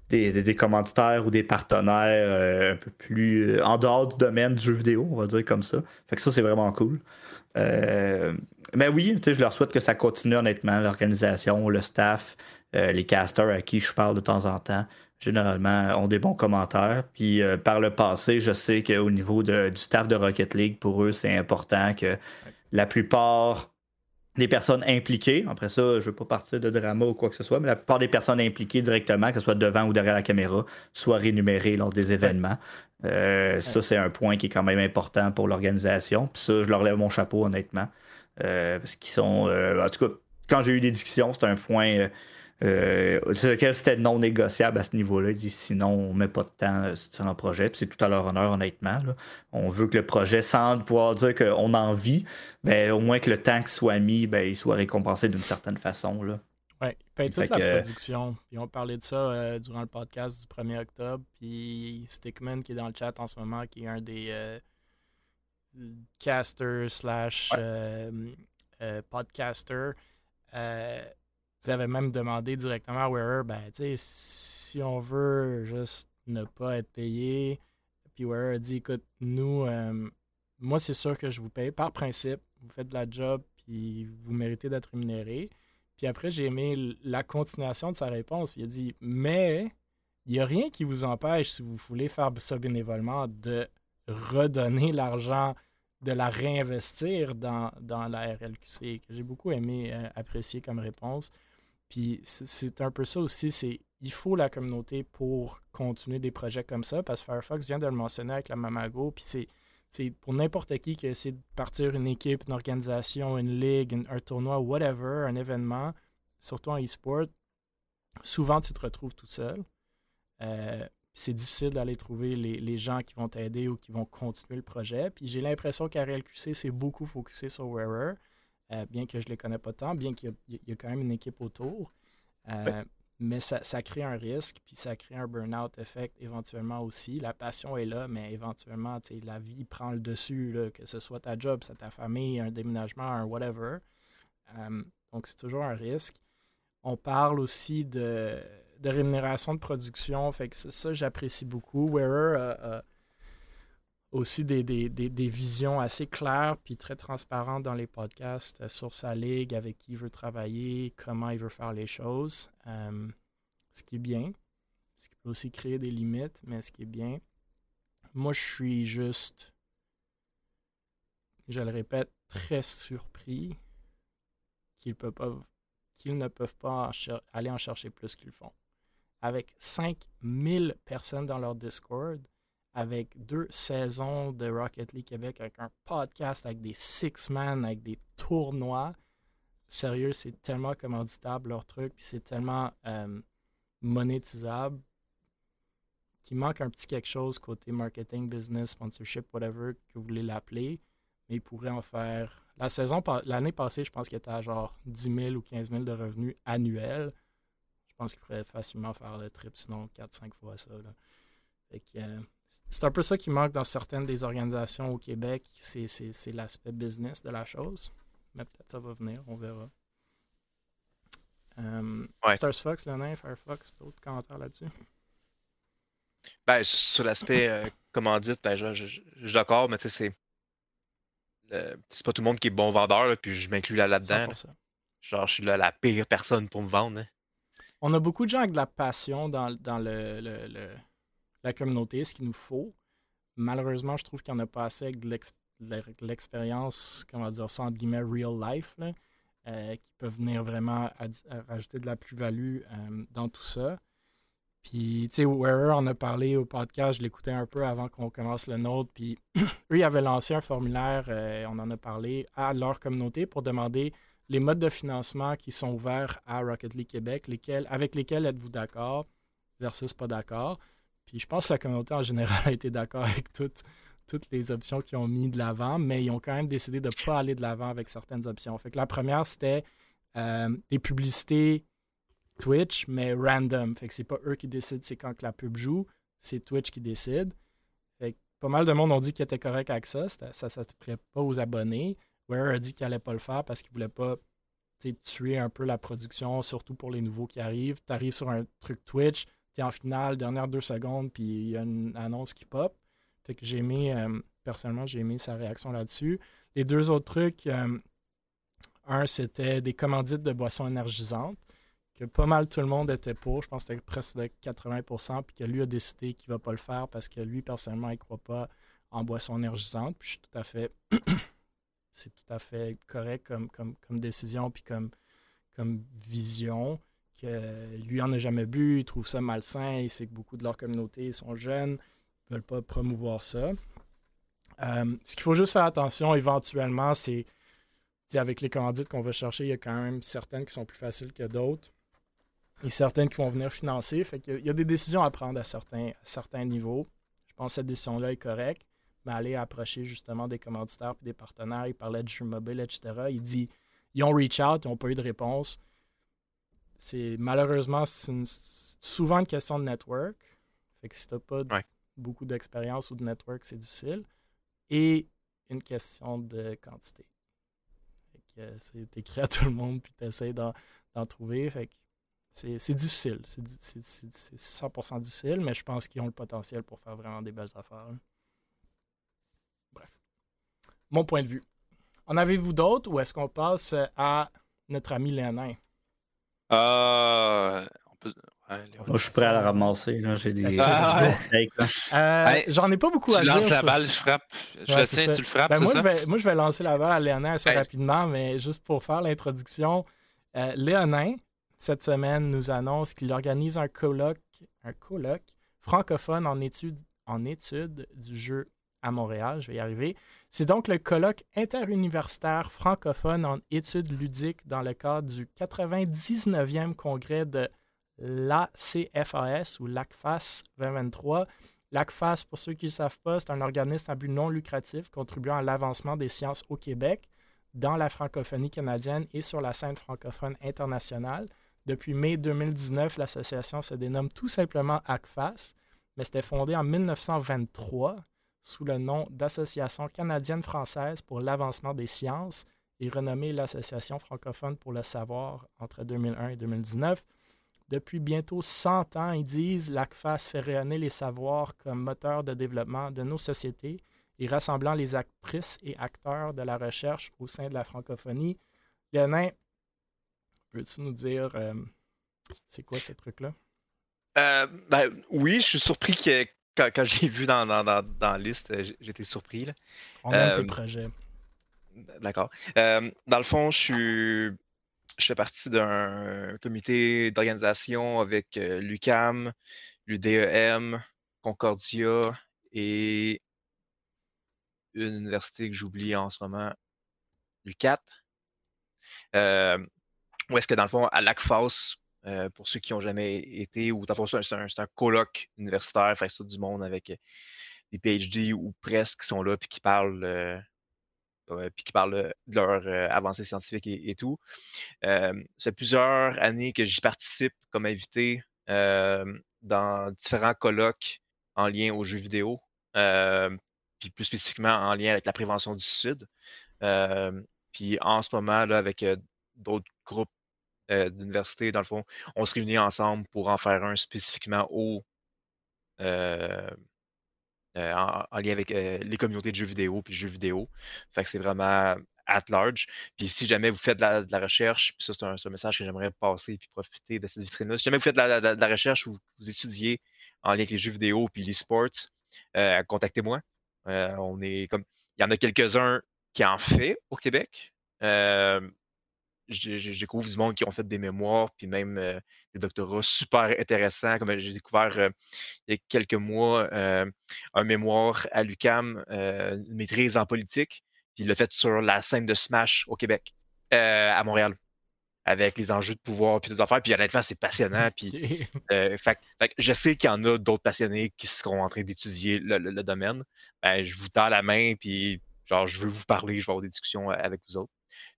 des, commanditaires ou des partenaires euh, un peu plus en dehors du domaine du jeu vidéo, on va dire comme ça. Fait que ça, c'est vraiment cool. Mais oui, je leur souhaite que ça continue honnêtement, l'organisation, le staff, les casters à qui je parle de temps en temps généralement ont des bons commentaires. Puis par le passé, je sais qu'au niveau du staff de Rocket League, pour eux, c'est important que la plupart des personnes impliquées, après ça, je ne veux pas partir de drama ou quoi que ce soit, mais la plupart des personnes impliquées directement, que ce soit devant ou derrière la caméra, soient rémunérées lors des événements. Euh, Ça, c'est un point qui est quand même important pour l'organisation. Puis ça, je leur lève mon chapeau, honnêtement. Euh, parce qu'ils sont. euh, en tout cas, quand j'ai eu des discussions, c'était un point. Euh, euh, sur lequel c'était non négociable à ce niveau-là. Ils disent sinon, on met pas de temps euh, sur un projet. Puis c'est tout à leur honneur, honnêtement. là. On veut que le projet, sans pouvoir dire qu'on en vit, ben, au moins que le temps qui soit mis, ben, il soit récompensé d'une certaine façon. Là. Ouais, il paye toute la que- production. Puis on parlait de ça euh, durant le podcast du 1er octobre. Puis Stickman qui est dans le chat en ce moment, qui est un des euh, casters slash Ouais. euh, euh, podcasters, tu avais même demandé directement à Wearer, ben tu sais, si on veut juste ne pas être payé, puis Wearer a dit, écoute, nous, euh, moi c'est sûr que je vous paye par principe, vous faites de la job, puis vous méritez d'être rémunéré. Puis après, j'ai aimé la continuation de sa réponse. il a dit Mais il n'y a rien qui vous empêche, si vous voulez faire ça bénévolement, de redonner l'argent, de la réinvestir dans, dans la RLQC, que j'ai beaucoup aimé euh, apprécier comme réponse. Puis c'est un peu ça aussi, c'est il faut la communauté pour continuer des projets comme ça, parce que Firefox vient de le mentionner avec la Mamago, puis c'est pour n'importe qui qui essaie de partir une équipe, une organisation, une ligue, un tournoi, whatever, un événement, surtout en e-sport, souvent tu te retrouves tout seul. Euh, c'est difficile d'aller trouver les, gens qui vont t'aider ou qui vont continuer le projet. Puis j'ai l'impression qu'RLQC, c'est beaucoup focusé sur Wearer, euh, bien que je ne les connais pas tant, bien qu'il y, a quand même une équipe autour. Euh, mais ça, crée un risque, puis ça crée un burn-out effect éventuellement aussi. La passion est là, mais éventuellement, la vie prend le dessus, que ce soit ta job, c'est ta famille, un déménagement, un whatever. donc c'est toujours un risque. On parle aussi de de rémunération de production. Fait que ça, j'apprécie beaucoup. Wearer a, aussi des, visions assez claires puis très transparentes dans les podcasts euh, sur sa ligue, avec qui il veut travailler, comment il veut faire les choses. Euh, ce qui est bien. Ce qui peut aussi créer des limites, mais ce qui est bien. Moi, je suis juste, je le répète, très surpris qu'ils ne peuvent pas aller en chercher plus qu'ils font avec 5000 personnes dans leur Discord, avec deux saisons de Rocket League Québec, avec un podcast, avec des six-man, avec des tournois. Sérieux, c'est tellement commanditable leur truc, puis c'est tellement euh, monétisable qu'il manque un petit quelque chose côté marketing, business, sponsorship, whatever que vous voulez l'appeler. Mais ils pourraient en faire. La saison, l'année passée, je pense qu'il était à genre 10 000 ou 15 000 de revenus annuels. Je pense qu'il pourrait facilement faire le trip, sinon 4-5 fois ça. Euh, c'est un peu ça qui manque dans certaines des organisations au Québec, c'est l'aspect business de la chose. Mais peut-être ça va venir, on verra. Euh, Stars Fox, le Firefox, d'autres commentaires là-dessus? Ben, sur l'aspect euh, commandite, ben, je, suis d'accord, mais tu sais, c'est. C'est pas tout le monde qui est bon vendeur, puis je m'inclus là là-dedans. Genre, je suis là, la pire personne pour me vendre. Hein. On a beaucoup de gens avec de la passion dans, le, la communauté, ce qu'il nous faut. Malheureusement, je trouve qu'il n'y en a pas assez avec de l'expérience, comment dire entre guillemets, real life, euh, qui peuvent venir vraiment rajouter de la plus-value euh, dans tout ça. Puis, tu sais, Wearer en a parlé au podcast, je l'écoutais un peu avant qu'on commence le nôtre. Puis, eux, ils avaient lancé un formulaire, euh, on en a parlé, à leur communauté pour demander les modes de financement qui sont ouverts à Rocket League Québec, lesquels, avec lesquels êtes-vous d'accord versus pas d'accord. Je pense que la communauté en général a été d'accord avec toutes, toutes les options qu'ils ont mis de l'avant, mais ils ont quand même décidé de ne pas aller de l'avant avec certaines options. Fait que la première, c'était euh, des publicités Twitch, mais random. Fait que c'est pas eux qui décident c'est quand que la pub joue, c'est Twitch qui décide. Pas mal de monde ont dit qu'ils étaient corrects avec ça. Ça ne s'appliquait pas aux abonnés. Ware a dit qu'il n'allait pas le faire parce qu'il voulait pas tuer un peu la production, surtout pour les nouveaux qui arrivent. Tu arrives sur un truc Twitch, tu es en finale, dernière deux secondes, puis il y a une annonce qui pop. Fait que j'ai aimé, euh, personnellement, j'ai aimé sa réaction là-dessus. Les deux autres trucs, euh, un, c'était des commandites de boissons énergisantes, que pas mal tout le monde était pour. Je pense que c'était presque de 80% puis que lui a décidé qu'il ne va pas le faire parce que lui, personnellement, il ne croit pas en boissons énergisantes. Puis je suis tout à fait c'est tout à fait correct comme, comme, comme décision puis comme, comme vision. Que lui en a jamais bu, il trouve ça malsain, il sait que beaucoup de leur communauté sont jeunes, ne veulent pas promouvoir ça. Euh, ce qu'il faut juste faire attention éventuellement, c'est avec les commandites qu'on va chercher, il y a quand même certaines qui sont plus faciles que d'autres et certaines qui vont venir financer. Fait il y a des décisions à prendre à certains, niveaux. Je pense que cette décision-là est correcte mais aller approcher justement des commanditaires et des partenaires. Il parlait de jeux etc. Il dit ils ont reach out, ils n'ont pas eu de réponse. C'est malheureusement c'est souvent une question de network. Fait que si tu n'as pas beaucoup d'expérience ou de network, c'est difficile. Et une question de quantité. Fait c'est écrit à tout le monde, puis tu essaies d'en, trouver. Fait que c'est, difficile. C'est, 100% difficile, mais je pense qu'ils ont le potentiel pour faire vraiment des belles affaires mon point de vue. En avez-vous d'autres ou est-ce qu'on passe à notre ami Léonin? Euh, on peut... ouais, les Moi, je suis prêt à la ramasser. là. J'ai des. Ah. Euh, Hey, J'en ai pas beaucoup à Tu dire. lances la sur- balle, je frappe. Je Ouais, le c'est tiens, ça. tu le frappes, Ben, moi, ça? je vais, moi, je vais lancer la balle à Léonin assez Hey. rapidement, mais juste pour faire l'introduction, euh, Léonin, cette semaine, nous annonce qu'il organise un colloque, un colloque francophone en études, en études du jeu à Montréal. Je vais y arriver. C'est donc le colloque interuniversitaire francophone en études ludiques dans le cadre du 99e congrès de l'ACFAS ou l'ACFAS 2023. L'ACFAS, pour ceux qui ne le savent pas, c'est un organisme à but non lucratif contribuant à l'avancement des sciences au Québec, dans la francophonie canadienne et sur la scène francophone internationale. Depuis mai 2019, l'association se dénomme tout simplement ACFAS, mais c'était fondé en 1923 sous le nom d'Association canadienne-française pour l'avancement des sciences et renommée l'Association francophone pour le savoir entre 2001 et 2019. Depuis bientôt 100 ans, ils disent, l'ACFAS fait rayonner les savoirs comme moteur de développement de nos sociétés et rassemblant les actrices et acteurs de la recherche au sein de la francophonie. Léonin, peux-tu nous dire euh, c'est quoi ce truc-là? Euh, ben, oui, je suis surpris que quand, quand je l'ai vu dans, dans, dans, dans la liste, euh, j'étais surpris. là. On aime Euh, tes projets. D'accord. Euh, dans le fond, je suis. Je fais partie d'un comité d'organisation avec euh, l'UCAM, l'UDEM, Concordia et une université que j'oublie en ce moment, l'UCAT. Euh, où est-ce que dans le fond, à l'ACFAS, euh, pour ceux qui n'ont jamais été, ou c'est un, un- colloque universitaire, fait ça du monde avec euh, des PhD ou presque qui sont là puis qui parlent euh, puis qui parlent de leur avancée scientifique et, tout. Ça fait plusieurs années que j'y participe comme invité dans différents colloques en lien aux jeux vidéo, puis plus spécifiquement en lien avec la prévention du suicide. Puis en ce moment, là, avec d'autres groupes euh, d'universités, dans le fond, on se réunit ensemble pour en faire un spécifiquement au, euh, euh, en, en lien avec les communautés de jeux vidéo puis jeux vidéo. Fait que c'est vraiment at large. Puis si jamais vous faites de la, recherche, puis ça c'est un, message que j'aimerais passer puis profiter de cette vitrine-là. Si jamais vous faites de la, recherche ou vous, vous étudiez en lien avec les jeux vidéo puis les sports, contactez-moi. On est comme il y en a quelques-uns qui en fait au Québec. J'ai découvert du monde qui ont fait des mémoires, puis même euh, des doctorats super intéressants. Comme j'ai découvert euh, il y a quelques mois euh, un mémoire à l'UCAM, euh, une maîtrise en politique, puis il l'a fait sur la scène de Smash au Québec, euh, à Montréal, avec les enjeux de pouvoir puis des affaires. Puis honnêtement, c'est passionnant. Puis euh, fait, fait je sais qu'il y en a d'autres passionnés qui seront en train d'étudier le, le- le domaine. Ben, je vous tends la main, puis genre, je veux vous parler, je vais avoir des discussions avec vous autres.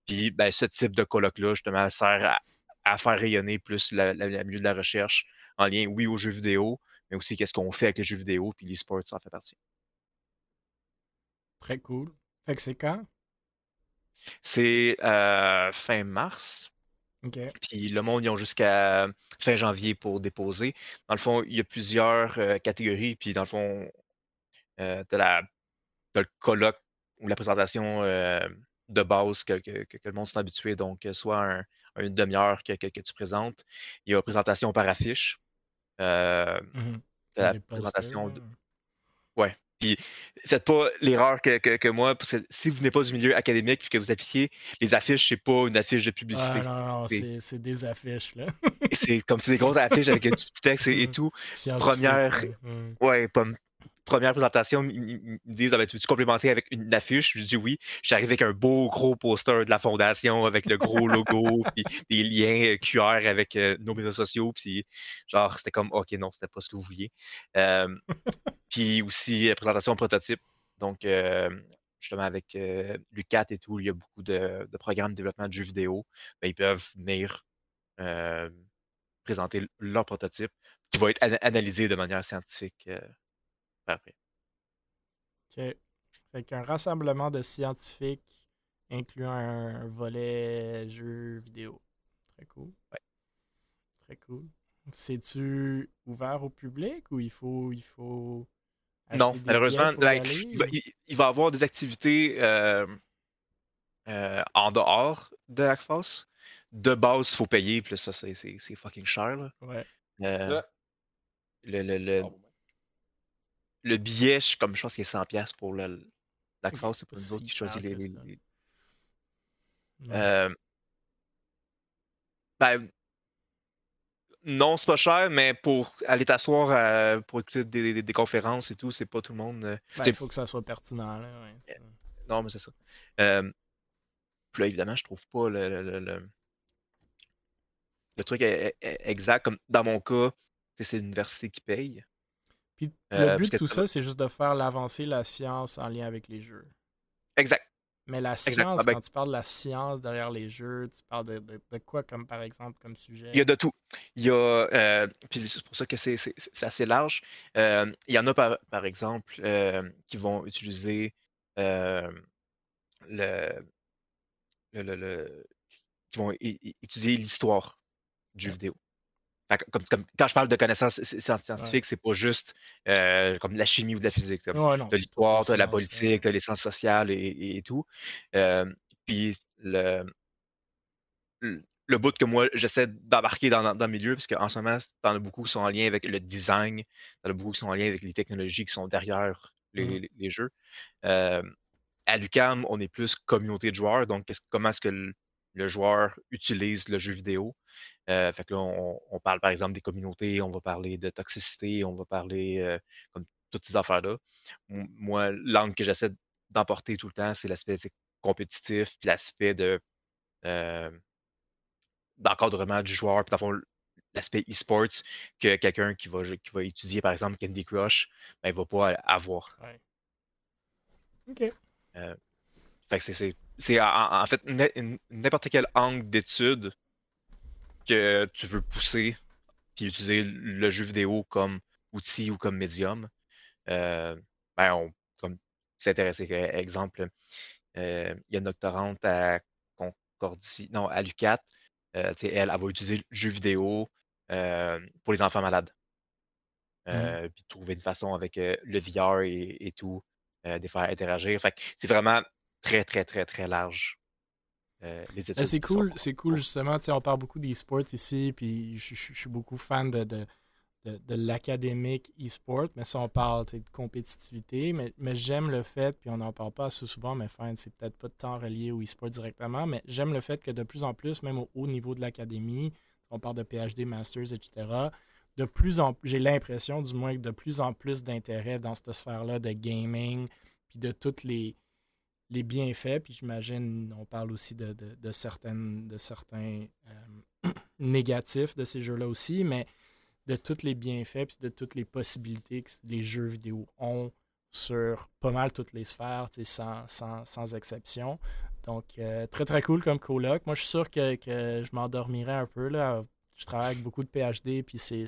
Puis ben, ce type de colloque-là, justement, sert à, à faire rayonner plus la- la- le milieu de la recherche en lien, oui, aux jeux vidéo, mais aussi qu'est-ce qu'on fait avec les jeux vidéo, puis l'e-sport, ça en fait partie. Très cool. Fait que c'est quand? C'est euh, fin mars. Puis le monde, ils ont jusqu'à fin janvier pour déposer. Dans le fond, il y a plusieurs euh, catégories. Puis dans le fond, euh, tu as, le colloque ou la présentation euh, de base que, que- que- le monde s'est habitué. Donc, euh, soit un- une demi-heure que, que- tu présentes. Il y a présentation par affiche. Euh, la posters, présentation de- là. Puis faites pas l'erreur que, que- moi, parce que si vous n'êtes pas du milieu académique puis que vous appliquez, les affiches, c'est pas une affiche de publicité. Ah, non, non, C'est- c'est c'est des affiches, là. C'est comme c'est des grosses affiches avec un petit texte et, et tout. Première-. Ouais, pom- première présentation, ils me disent ah, ben, tu veux-tu complémenter avec une affiche Je dis oui. J'arrive avec un beau gros poster de la fondation avec le gros logo, puis des liens euh, QR avec euh, nos médias sociaux. Puis genre, c'était comme ok, non, c'était pas ce que vous vouliez. Euh, puis aussi, présentation prototype. Donc, euh, justement, avec l'UCAT et tout, il y a beaucoup de, de programmes de développement de jeux vidéo. Ben, ils peuvent venir présenter leur prototype qui va être ana- analysé de manière scientifique par après. OK. Fait qu'un rassemblement de scientifiques incluant un volet jeu vidéo. Très cool. Ouais. Très cool. C'est-tu ouvert au public ou il faut. Il faut Non, malheureusement, aller, il, va, ou- il- il va y avoir des activités euh, euh, en dehors de l'ACFAS. de base, il faut payer, puis ça, c'est fucking cher. Là. Ouais. Euh, Ouais. le, le, le, Oh, le billet, je, comme je pense qu'il est 100$ pour le, la classe, c'est pas nous autres qui choisissent cher les. que les- ça. les- Ouais. Euh, ben, non, c'est pas cher, mais pour aller t'asseoir euh, pour écouter des, des- des conférences et tout, c'est pas tout le monde. euh, Ben, il faut que ça soit pertinent. Là, ouais. Non, mais c'est ça. Puis là, évidemment, je trouve pas le, le, le- le- le truc e- e- exact. Comme dans mon cas, c'est l'université qui paye. Puis Euh, le parce but de tout ça, c'est juste de faire l'avancée la science en lien avec les jeux. Exact. Mais la science, ben- quand tu parles de la science derrière les jeux, tu parles de, de- de quoi comme par exemple comme sujet? Il y a de tout. Il y a, euh, puis c'est pour ça que c'est c'est- c'est assez large. Euh, il y en a par, par exemple euh, qui vont utiliser euh, le, le, le- le- qui vont étudier l'histoire du jeu vidéo. Comme, comme- quand je parle de connaissances sci- sci- scientifiques, c'est pas juste euh, comme la chimie ou de la physique. comme Ouais, non, de l'histoire, de la politique, de les sciences sociales et, et- et tout. Euh, puis le, le le bout que moi j'essaie d'embarquer dans, dans, dans le milieu, parce qu'en ce moment, t'en as beaucoup qui sont en lien avec le design, t'en as beaucoup qui sont en lien avec les technologies qui sont derrière les, les- les jeux. Euh, à l'UCAM, on est plus communauté de joueurs, donc comment est-ce que le, le joueur utilise le jeu vidéo. Euh, fait que là, on, on parle par exemple des communautés, on va parler de toxicité, on va parler euh, comme toutes ces affaires-là. Moi, l'angle que j'essaie d'emporter tout le temps, c'est l'aspect compétitif, puis l'aspect de euh, d'encadrement du joueur, puis dans le fond, l'aspect e-sports que quelqu'un qui va, qui va étudier, par exemple, Candy Crush, ben, il va pas avoir. Ouais. Ok. Fait que c'est- c'est en, en fait n'importe quel angle d'étude que tu veux pousser puis utiliser le jeu vidéo comme outil ou comme médium. Euh, ben on comme s'intéresser. euh, Exemple, euh, il y a une doctorante à Concordia, non, à l'UCAT. Euh, tu sais, elle, elle va utiliser le jeu vidéo euh, pour les enfants malades. Euh, Puis trouver une façon avec le VR et, et tout, euh, de les faire interagir. Fait que c'est vraiment très, très, très, très large. euh, les études Ben, c'est sont- cool, c'est cool justement. tu sais, On parle beaucoup d'e-sport ici, puis je, je- je suis beaucoup fan de, de, de, de l'académique e-sport, mais ça, on parle tu sais, de compétitivité. Mais, mais j'aime le fait, puis on n'en parle pas assez souvent, mais enfin, c'est peut-être pas de temps relié au e-sport directement, mais j'aime le fait que de plus en plus, même au haut niveau de l'académie, on parle de PhD, Masters, etc. De plus en j'ai l'impression, du moins, que de plus en plus d'intérêt dans cette sphère-là de gaming, puis de toutes les les bienfaits, puis j'imagine, on parle aussi de, de, de certaines, de certains euh, négatifs de ces jeux-là aussi, mais de tous les bienfaits, puis de toutes les possibilités que les jeux vidéo ont sur pas mal toutes les sphères, sans, sans, sans exception. Donc, euh, très très cool comme coloc. Moi, je suis sûr que, que je m'endormirais un peu. Là. Je travaille avec beaucoup de PhD, puis c'est,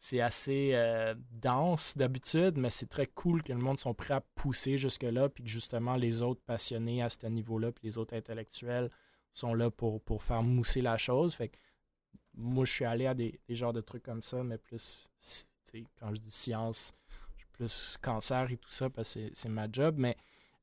c'est, assez euh, dense d'habitude, mais c'est très cool que le monde soit prêt à pousser jusque-là, puis que justement les autres passionnés à ce niveau-là, puis les autres intellectuels sont là pour, pour faire mousser la chose. Fait que moi, je suis allé à des, des genres de trucs comme ça, mais plus, quand je dis science, plus cancer et tout ça, parce que c'est- ma job, mais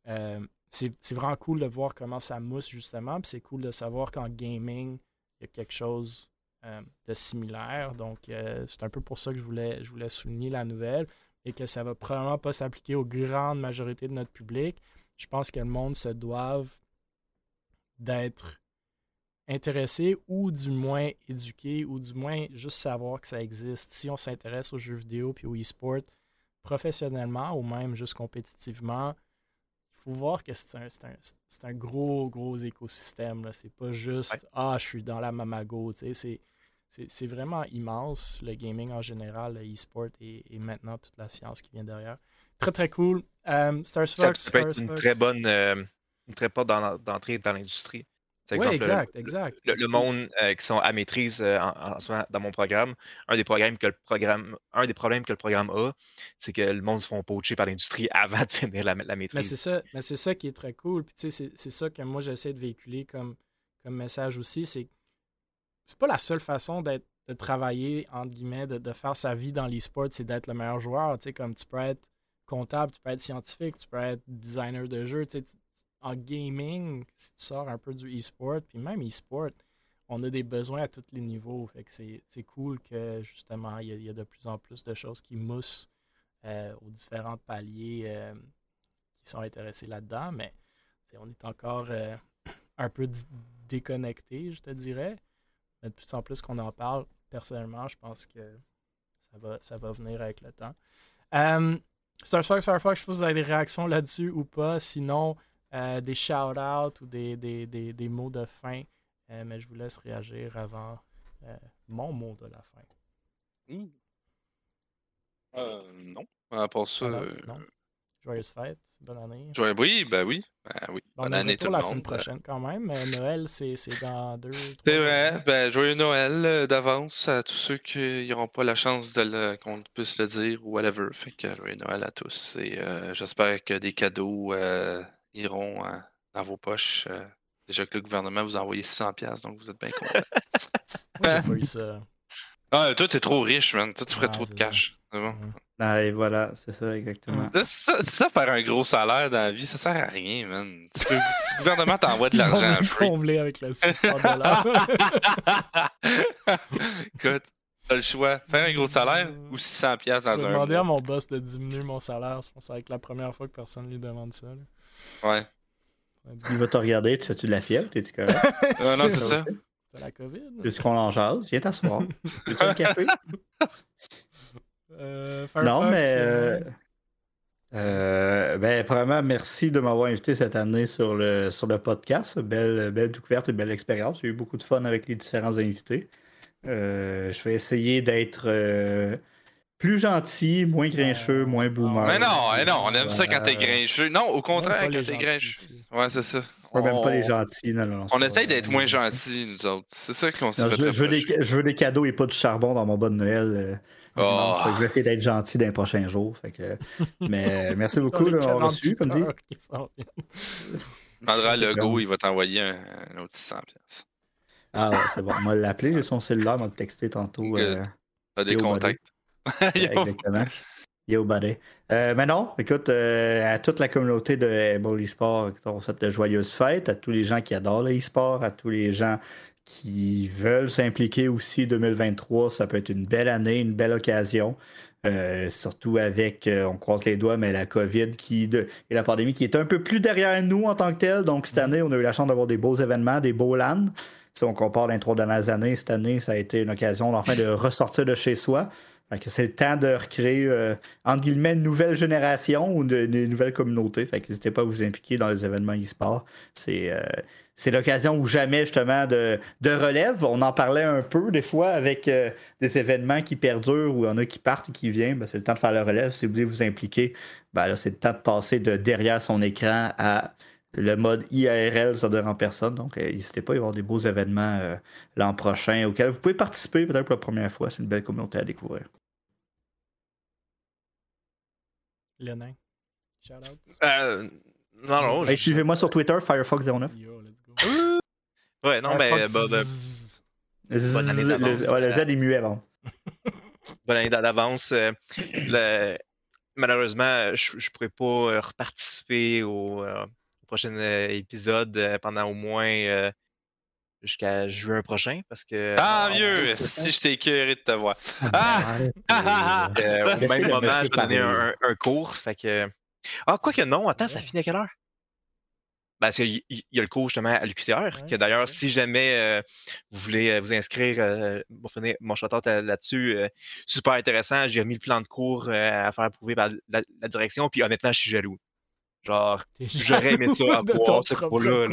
euh, c'est vraiment cool de voir comment ça mousse justement, puis c'est cool de savoir qu'en gaming, il y a quelque chose de similaire. Donc, euh, c'est un peu pour ça que je voulais, je voulais souligner la nouvelle et que ça va probablement pas s'appliquer aux grandes majorités de notre public. Je pense que le monde se doive d'être intéressé ou du moins éduqué ou du moins juste savoir que ça existe. Si on s'intéresse aux jeux vidéo puis au e-sport professionnellement ou même juste compétitivement, faut voir que c'est un, un, un gros, gros écosystème. C'est pas juste Ouais. Ah, je suis dans la Mamago. tu sais, C'est, vraiment immense, le gaming en général, le e-sport et, et maintenant toute la science qui vient derrière. Très, très cool. Euh, Stars Ça, Fox, ça peut être Stars une Fox. très bonne, euh, une très bonne d'entrée dans l'industrie. Oui, exact, le- exact. Le, le monde euh, qui sont à maîtrise euh, en, en ce moment dans mon programme, un des programmes que le programme, un des problèmes que le programme a, c'est que le monde se font poacher par l'industrie avant de finir la, la Mais maîtrise. c'est ça, mais c'est ça qui est très cool. Puis tu sais, c'est- c'est ça que moi j'essaie de véhiculer comme, comme message aussi. C'est c'est pas la seule façon d'être de travailler, entre guillemets, de, de faire sa vie dans l'e-sport, c'est d'être le meilleur joueur. Tu sais, comme tu peux être comptable, tu peux être scientifique, tu peux être designer de jeu. Tu sais, tu- en gaming, si tu sors un peu du e-sport, puis même e-sport, on a des besoins à tous les niveaux. Fait que c'est cool que justement, il y, a de plus en plus de choses qui moussent euh, aux différents paliers euh, qui sont intéressés là-dedans, mais on est encore euh, un peu déconnecté, je te dirais. Mais de plus en plus qu'on en parle, personnellement, je pense que ça va, ça va venir avec le temps. Fox, Star Fox, je pas si vous avez des réactions là-dessus ou pas. Sinon, des shout-outs ou des, des, des, des, mots de fin. mais je vous laisse réagir avant mon mot de la fin. Mmh. Euh, non. À part ça. Euh, Joyeuse fête, bonne année. Joyeux, oui, ben oui. Ben oui. bonne année tout le la semaine prochaine quand même. Mais Noël, c'est dans deux. C'est vrai. Ben, joyeux Noël euh, d'avance à tous ceux qui n'auront pas la chance de le, qu'on puisse le dire ou whatever. Fait que joyeux Noël à tous. Et j'espère que des cadeaux iront dans vos poches. déjà que le gouvernement vous a envoyé 600$, donc vous êtes bien content. Moi, j'ai pas eu ça. Ah, toi, t'es trop riche, man. Toi, tu ferais trop de cash. C'est bon. Ah, et voilà, c'est ça, exactement. Ça, ça, faire un gros salaire dans la vie, ça sert à rien, man. Tu peux, le gouvernement t'envoie de l'argent à free. combler avec le 600 dollars. Écoute, t'as le choix. Faire un gros salaire ou 600 pièces dans un. J'ai demandé à mon boss de diminuer mon salaire. Je pense que c'est la première fois que personne lui demande ça. Ouais. Il va te regarder, tu fais-tu de la fièvre? T'es-tu correct? non, c'est ça. C'est la COVID? Puisqu'on en jase, viens t'asseoir. Veux-tu un café? Euh, non, mais. Euh, euh, ben, premièrement, merci de m'avoir invité cette année sur le, sur le podcast. Belle, belle découverte belle expérience. J'ai eu beaucoup de fun avec les différents invités. je vais essayer d'être plus gentil, moins grincheux, moins boomer. Mais non, mais non, on aime ça quand t'es grincheux. Non, au contraire, quand t'es grincheux. Ouais, c'est ça. On n'aime pas les gentils. Non, non, on essaye d'être moins gentils, nous autres. C'est ça qu'on se fait je, je, veux des, je veux des cadeaux et pas de charbon dans mon bon de Noël. Oh. je vais essayer d'être gentil dans les prochains jours. Fait que... Mais merci beaucoup de m'avoir reçu, comme dit. Il va t'envoyer un, un, autre 600 Ah ouais, c'est bon. On va l'appeler, j'ai son cellulaire, on va le texter tantôt. Euh, Pas des contacts? exactement. Yo, buddy. Euh, mais non, écoute, euh, à toute la communauté de Able Esport, on souhaite de joyeuses fêtes, à tous les gens qui adorent l'e-sport, à tous les gens qui veulent s'impliquer aussi 2023, ça peut être une belle année, une belle occasion. Euh, surtout avec, on croise les doigts, mais la COVID qui de, et la pandémie qui est un peu plus derrière nous en tant que tel. Donc cette année, on a eu la chance d'avoir des beaux événements, des beaux LAN. Si on compare les trois dernières années, cette année, ça a été une occasion enfin de ressortir de chez soi c'est le temps de recréer, euh, entre guillemets, une nouvelle génération ou une, nouvelle communauté. Fait que n'hésitez pas à vous impliquer dans les événements e-sport. C'est, euh, c'est l'occasion ou jamais, justement, de, de, relève. On en parlait un peu, des fois, avec euh, des événements qui perdurent ou il y en a qui partent et qui viennent. Ben, c'est le temps de faire la relève. Si vous voulez vous impliquer, ben, c'est le temps de passer de derrière son écran à le mode IRL, ça dire en personne. Donc, n'hésitez pas à y avoir des beaux événements l'an prochain auxquels vous pouvez participer peut-être pour la première fois. C'est une belle communauté à découvrir. Le nain. Shout out. Euh, non, non. Hey, Suivez-moi sur Twitter, Firefox09. Yo, let's go. ouais, non, mais. Bah, bah, bonne année d'avance. Le, ouais, le Z est muet avant. bonne année d'avance. Euh, le... Malheureusement, je ne pourrais pas euh, reparticiper au, euh, au prochain épisode pendant au moins jusqu'à juin prochain parce que. Ah, mieux! Si je t'ai écœuré de te voir. Ah! ah! Euh, au même moment, je vais donner un, un, cours. Fait que. Ah, quoi que non, attends, ça finit à quelle heure? Ben, parce qu'il y a le cours justement à l'UQTR, que d'ailleurs, si jamais euh, vous voulez euh, vous inscrire, euh, mon shout là-dessus, super intéressant. J'ai remis le plan de cours à faire approuver par la, la, direction, puis honnêtement, je suis jaloux. Genre, j'aurais aimé ça avoir ce cours-là.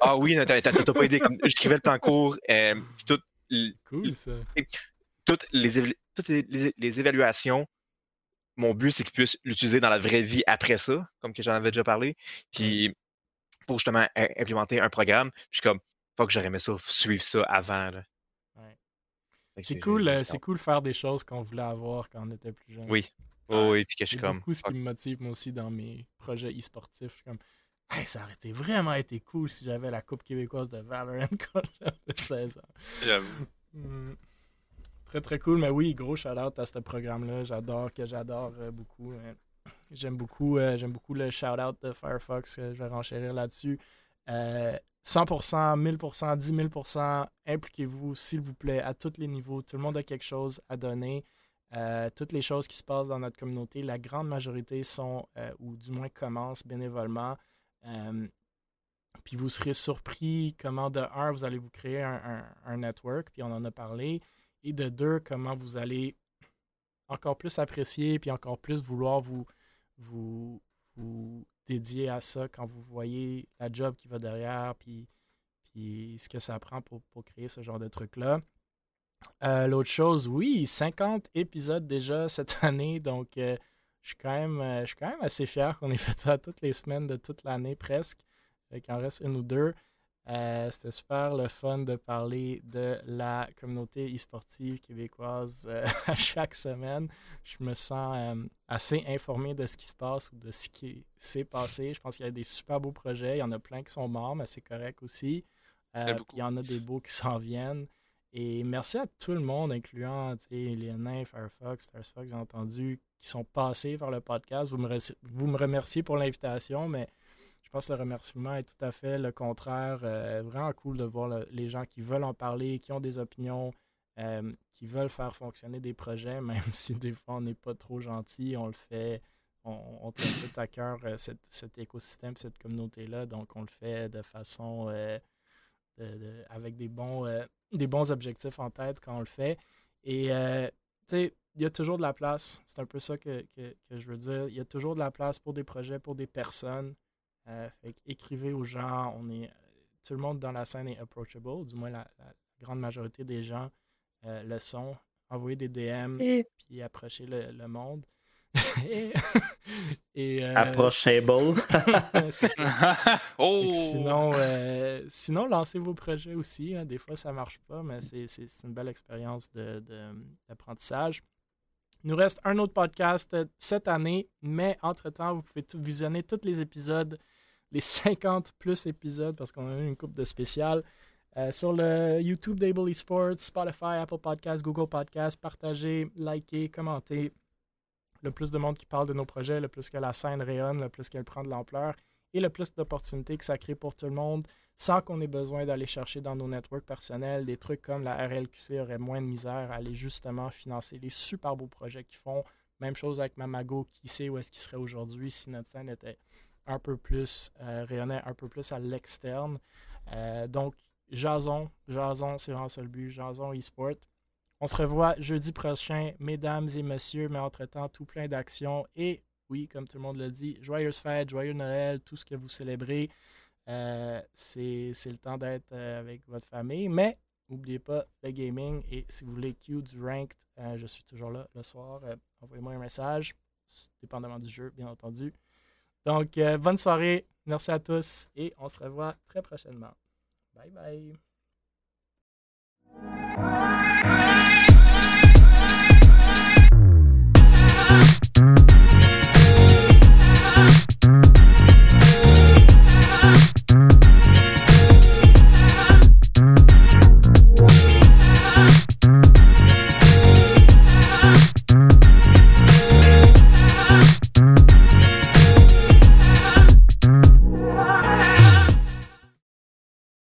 Ah oui, t'as pas idée. Comme, j'écrivais le plan court, euh, tout, cool, ça. Toutes, les, toutes les, évaluations, mon but, c'est qu'ils puissent l'utiliser dans la vraie vie après ça, comme que j'en avais déjà parlé. Puis, pour justement implémenter un programme, je suis comme, faut que j'aurais aimé ça, suivre ça avant. C'est cool, euh, c'est cool faire des choses qu'on voulait avoir quand on était plus jeune. Oui, Oh, oui, puis que je suis comme. C'est beaucoup ce qui me motive, moi aussi, dans mes projets e-sportifs. Je suis comme, hey, ça aurait été vraiment été cool si j'avais la Coupe québécoise de Valorant quand j'avais 16 ans. Hmm. Très, très cool. Mais oui, gros shout-out à ce programme-là. J'adore, que j'adore euh, beaucoup. J'aime beaucoup, euh, j'aime beaucoup le shout-out de Firefox. je vais renchérir là-dessus. 100%, 1000%, 10 000%, impliquez-vous, s'il vous plaît, à tous les niveaux. Tout le monde a quelque chose à donner. Euh, toutes les choses qui se passent dans notre communauté, la grande majorité sont, euh, ou du moins commencent bénévolement. Euh, puis vous serez surpris comment, de un, vous allez vous créer un, network, puis on en a parlé, et de deux, comment vous allez encore plus apprécier, puis encore plus vouloir vous, vous, vous dédier à ça quand vous voyez la job qui va derrière, puis, puis ce que ça prend pour, pour créer ce genre de truc-là. Euh, l'autre chose, oui, 50 épisodes déjà cette année, donc euh, je, suis quand même, euh, je suis quand même assez fier qu'on ait fait ça toutes les semaines de toute l'année presque, qu'il en reste une ou deux. C'était super le fun de parler de la communauté e-sportive québécoise à chaque semaine. Je me sens assez informé de ce qui se passe ou de ce qui s'est passé. Je pense qu'il y a des super beaux projets. Il y en a plein qui sont morts, mais c'est correct aussi. il y en a des beaux qui s'en viennent. Et merci à tout le monde, incluant les Firefox, StarsFox, j'ai entendu, qui sont passés par le podcast. Vous me, vous me remerciez pour l'invitation, mais je pense que le remerciement est tout à fait le contraire. Euh, vraiment cool de voir les gens qui veulent en parler, qui ont des opinions, euh, qui veulent faire fonctionner des projets, même si des fois on n'est pas trop gentil, on le fait, on, on tient tout à cœur euh, cet écosystème, cette communauté-là, donc on le fait de façon avec des bons des bons objectifs en tête quand on le fait. Et, euh, tu sais, il y a toujours de la place. C'est un peu ça que, je veux dire. Il y a toujours de la place pour des projets, pour des personnes. Euh, écrivez aux gens. On est, tout le monde dans la scène est approachable. Du moins, la, grande majorité des gens euh, le sont. Envoyez des DM, puis approchez le monde. et, euh, Approachable. oh! Sinon, euh, sinon, lancez vos projets aussi. Hein. Des fois, ça ne marche pas, mais c'est une belle expérience d'apprentissage. De, Il nous reste un autre podcast euh, cette année, mais entre-temps, vous pouvez visionner tous les épisodes, les 50 plus épisodes, parce qu'on a eu une coupe de spéciales. sur le YouTube d'Able Esports, Spotify, Apple Podcasts, Google Podcasts. Partagez, likez, commentez le plus de monde qui parle de nos projets, le plus que la scène rayonne, le plus qu'elle prend de l'ampleur et le plus d'opportunités que ça crée pour tout le monde sans qu'on ait besoin d'aller chercher dans nos networks personnels des trucs comme la RLQC aurait moins de misère à aller justement financer les super beaux projets qu'ils font. Même chose avec Mamago, qui sait où est-ce qu'il serait aujourd'hui si notre scène était un peu plus, euh, rayonnait un peu plus à l'externe. Euh, donc, Jason, Jason, c'est vraiment ça le but, Jason eSport. On se revoit jeudi prochain, mesdames et messieurs, mais entre-temps, tout plein d'actions. Et oui, comme tout le monde l'a dit, joyeuse fête, joyeux Noël, tout ce que vous célébrez. Euh, c'est le temps d'être euh, avec votre famille. Mais n'oubliez pas le gaming. Et si vous voulez Q du ranked, euh, je suis toujours là le soir. Envoyez-moi un message, dépendamment du jeu, bien entendu. Donc, bonne soirée. Merci à tous et on se revoit très prochainement. Bye bye.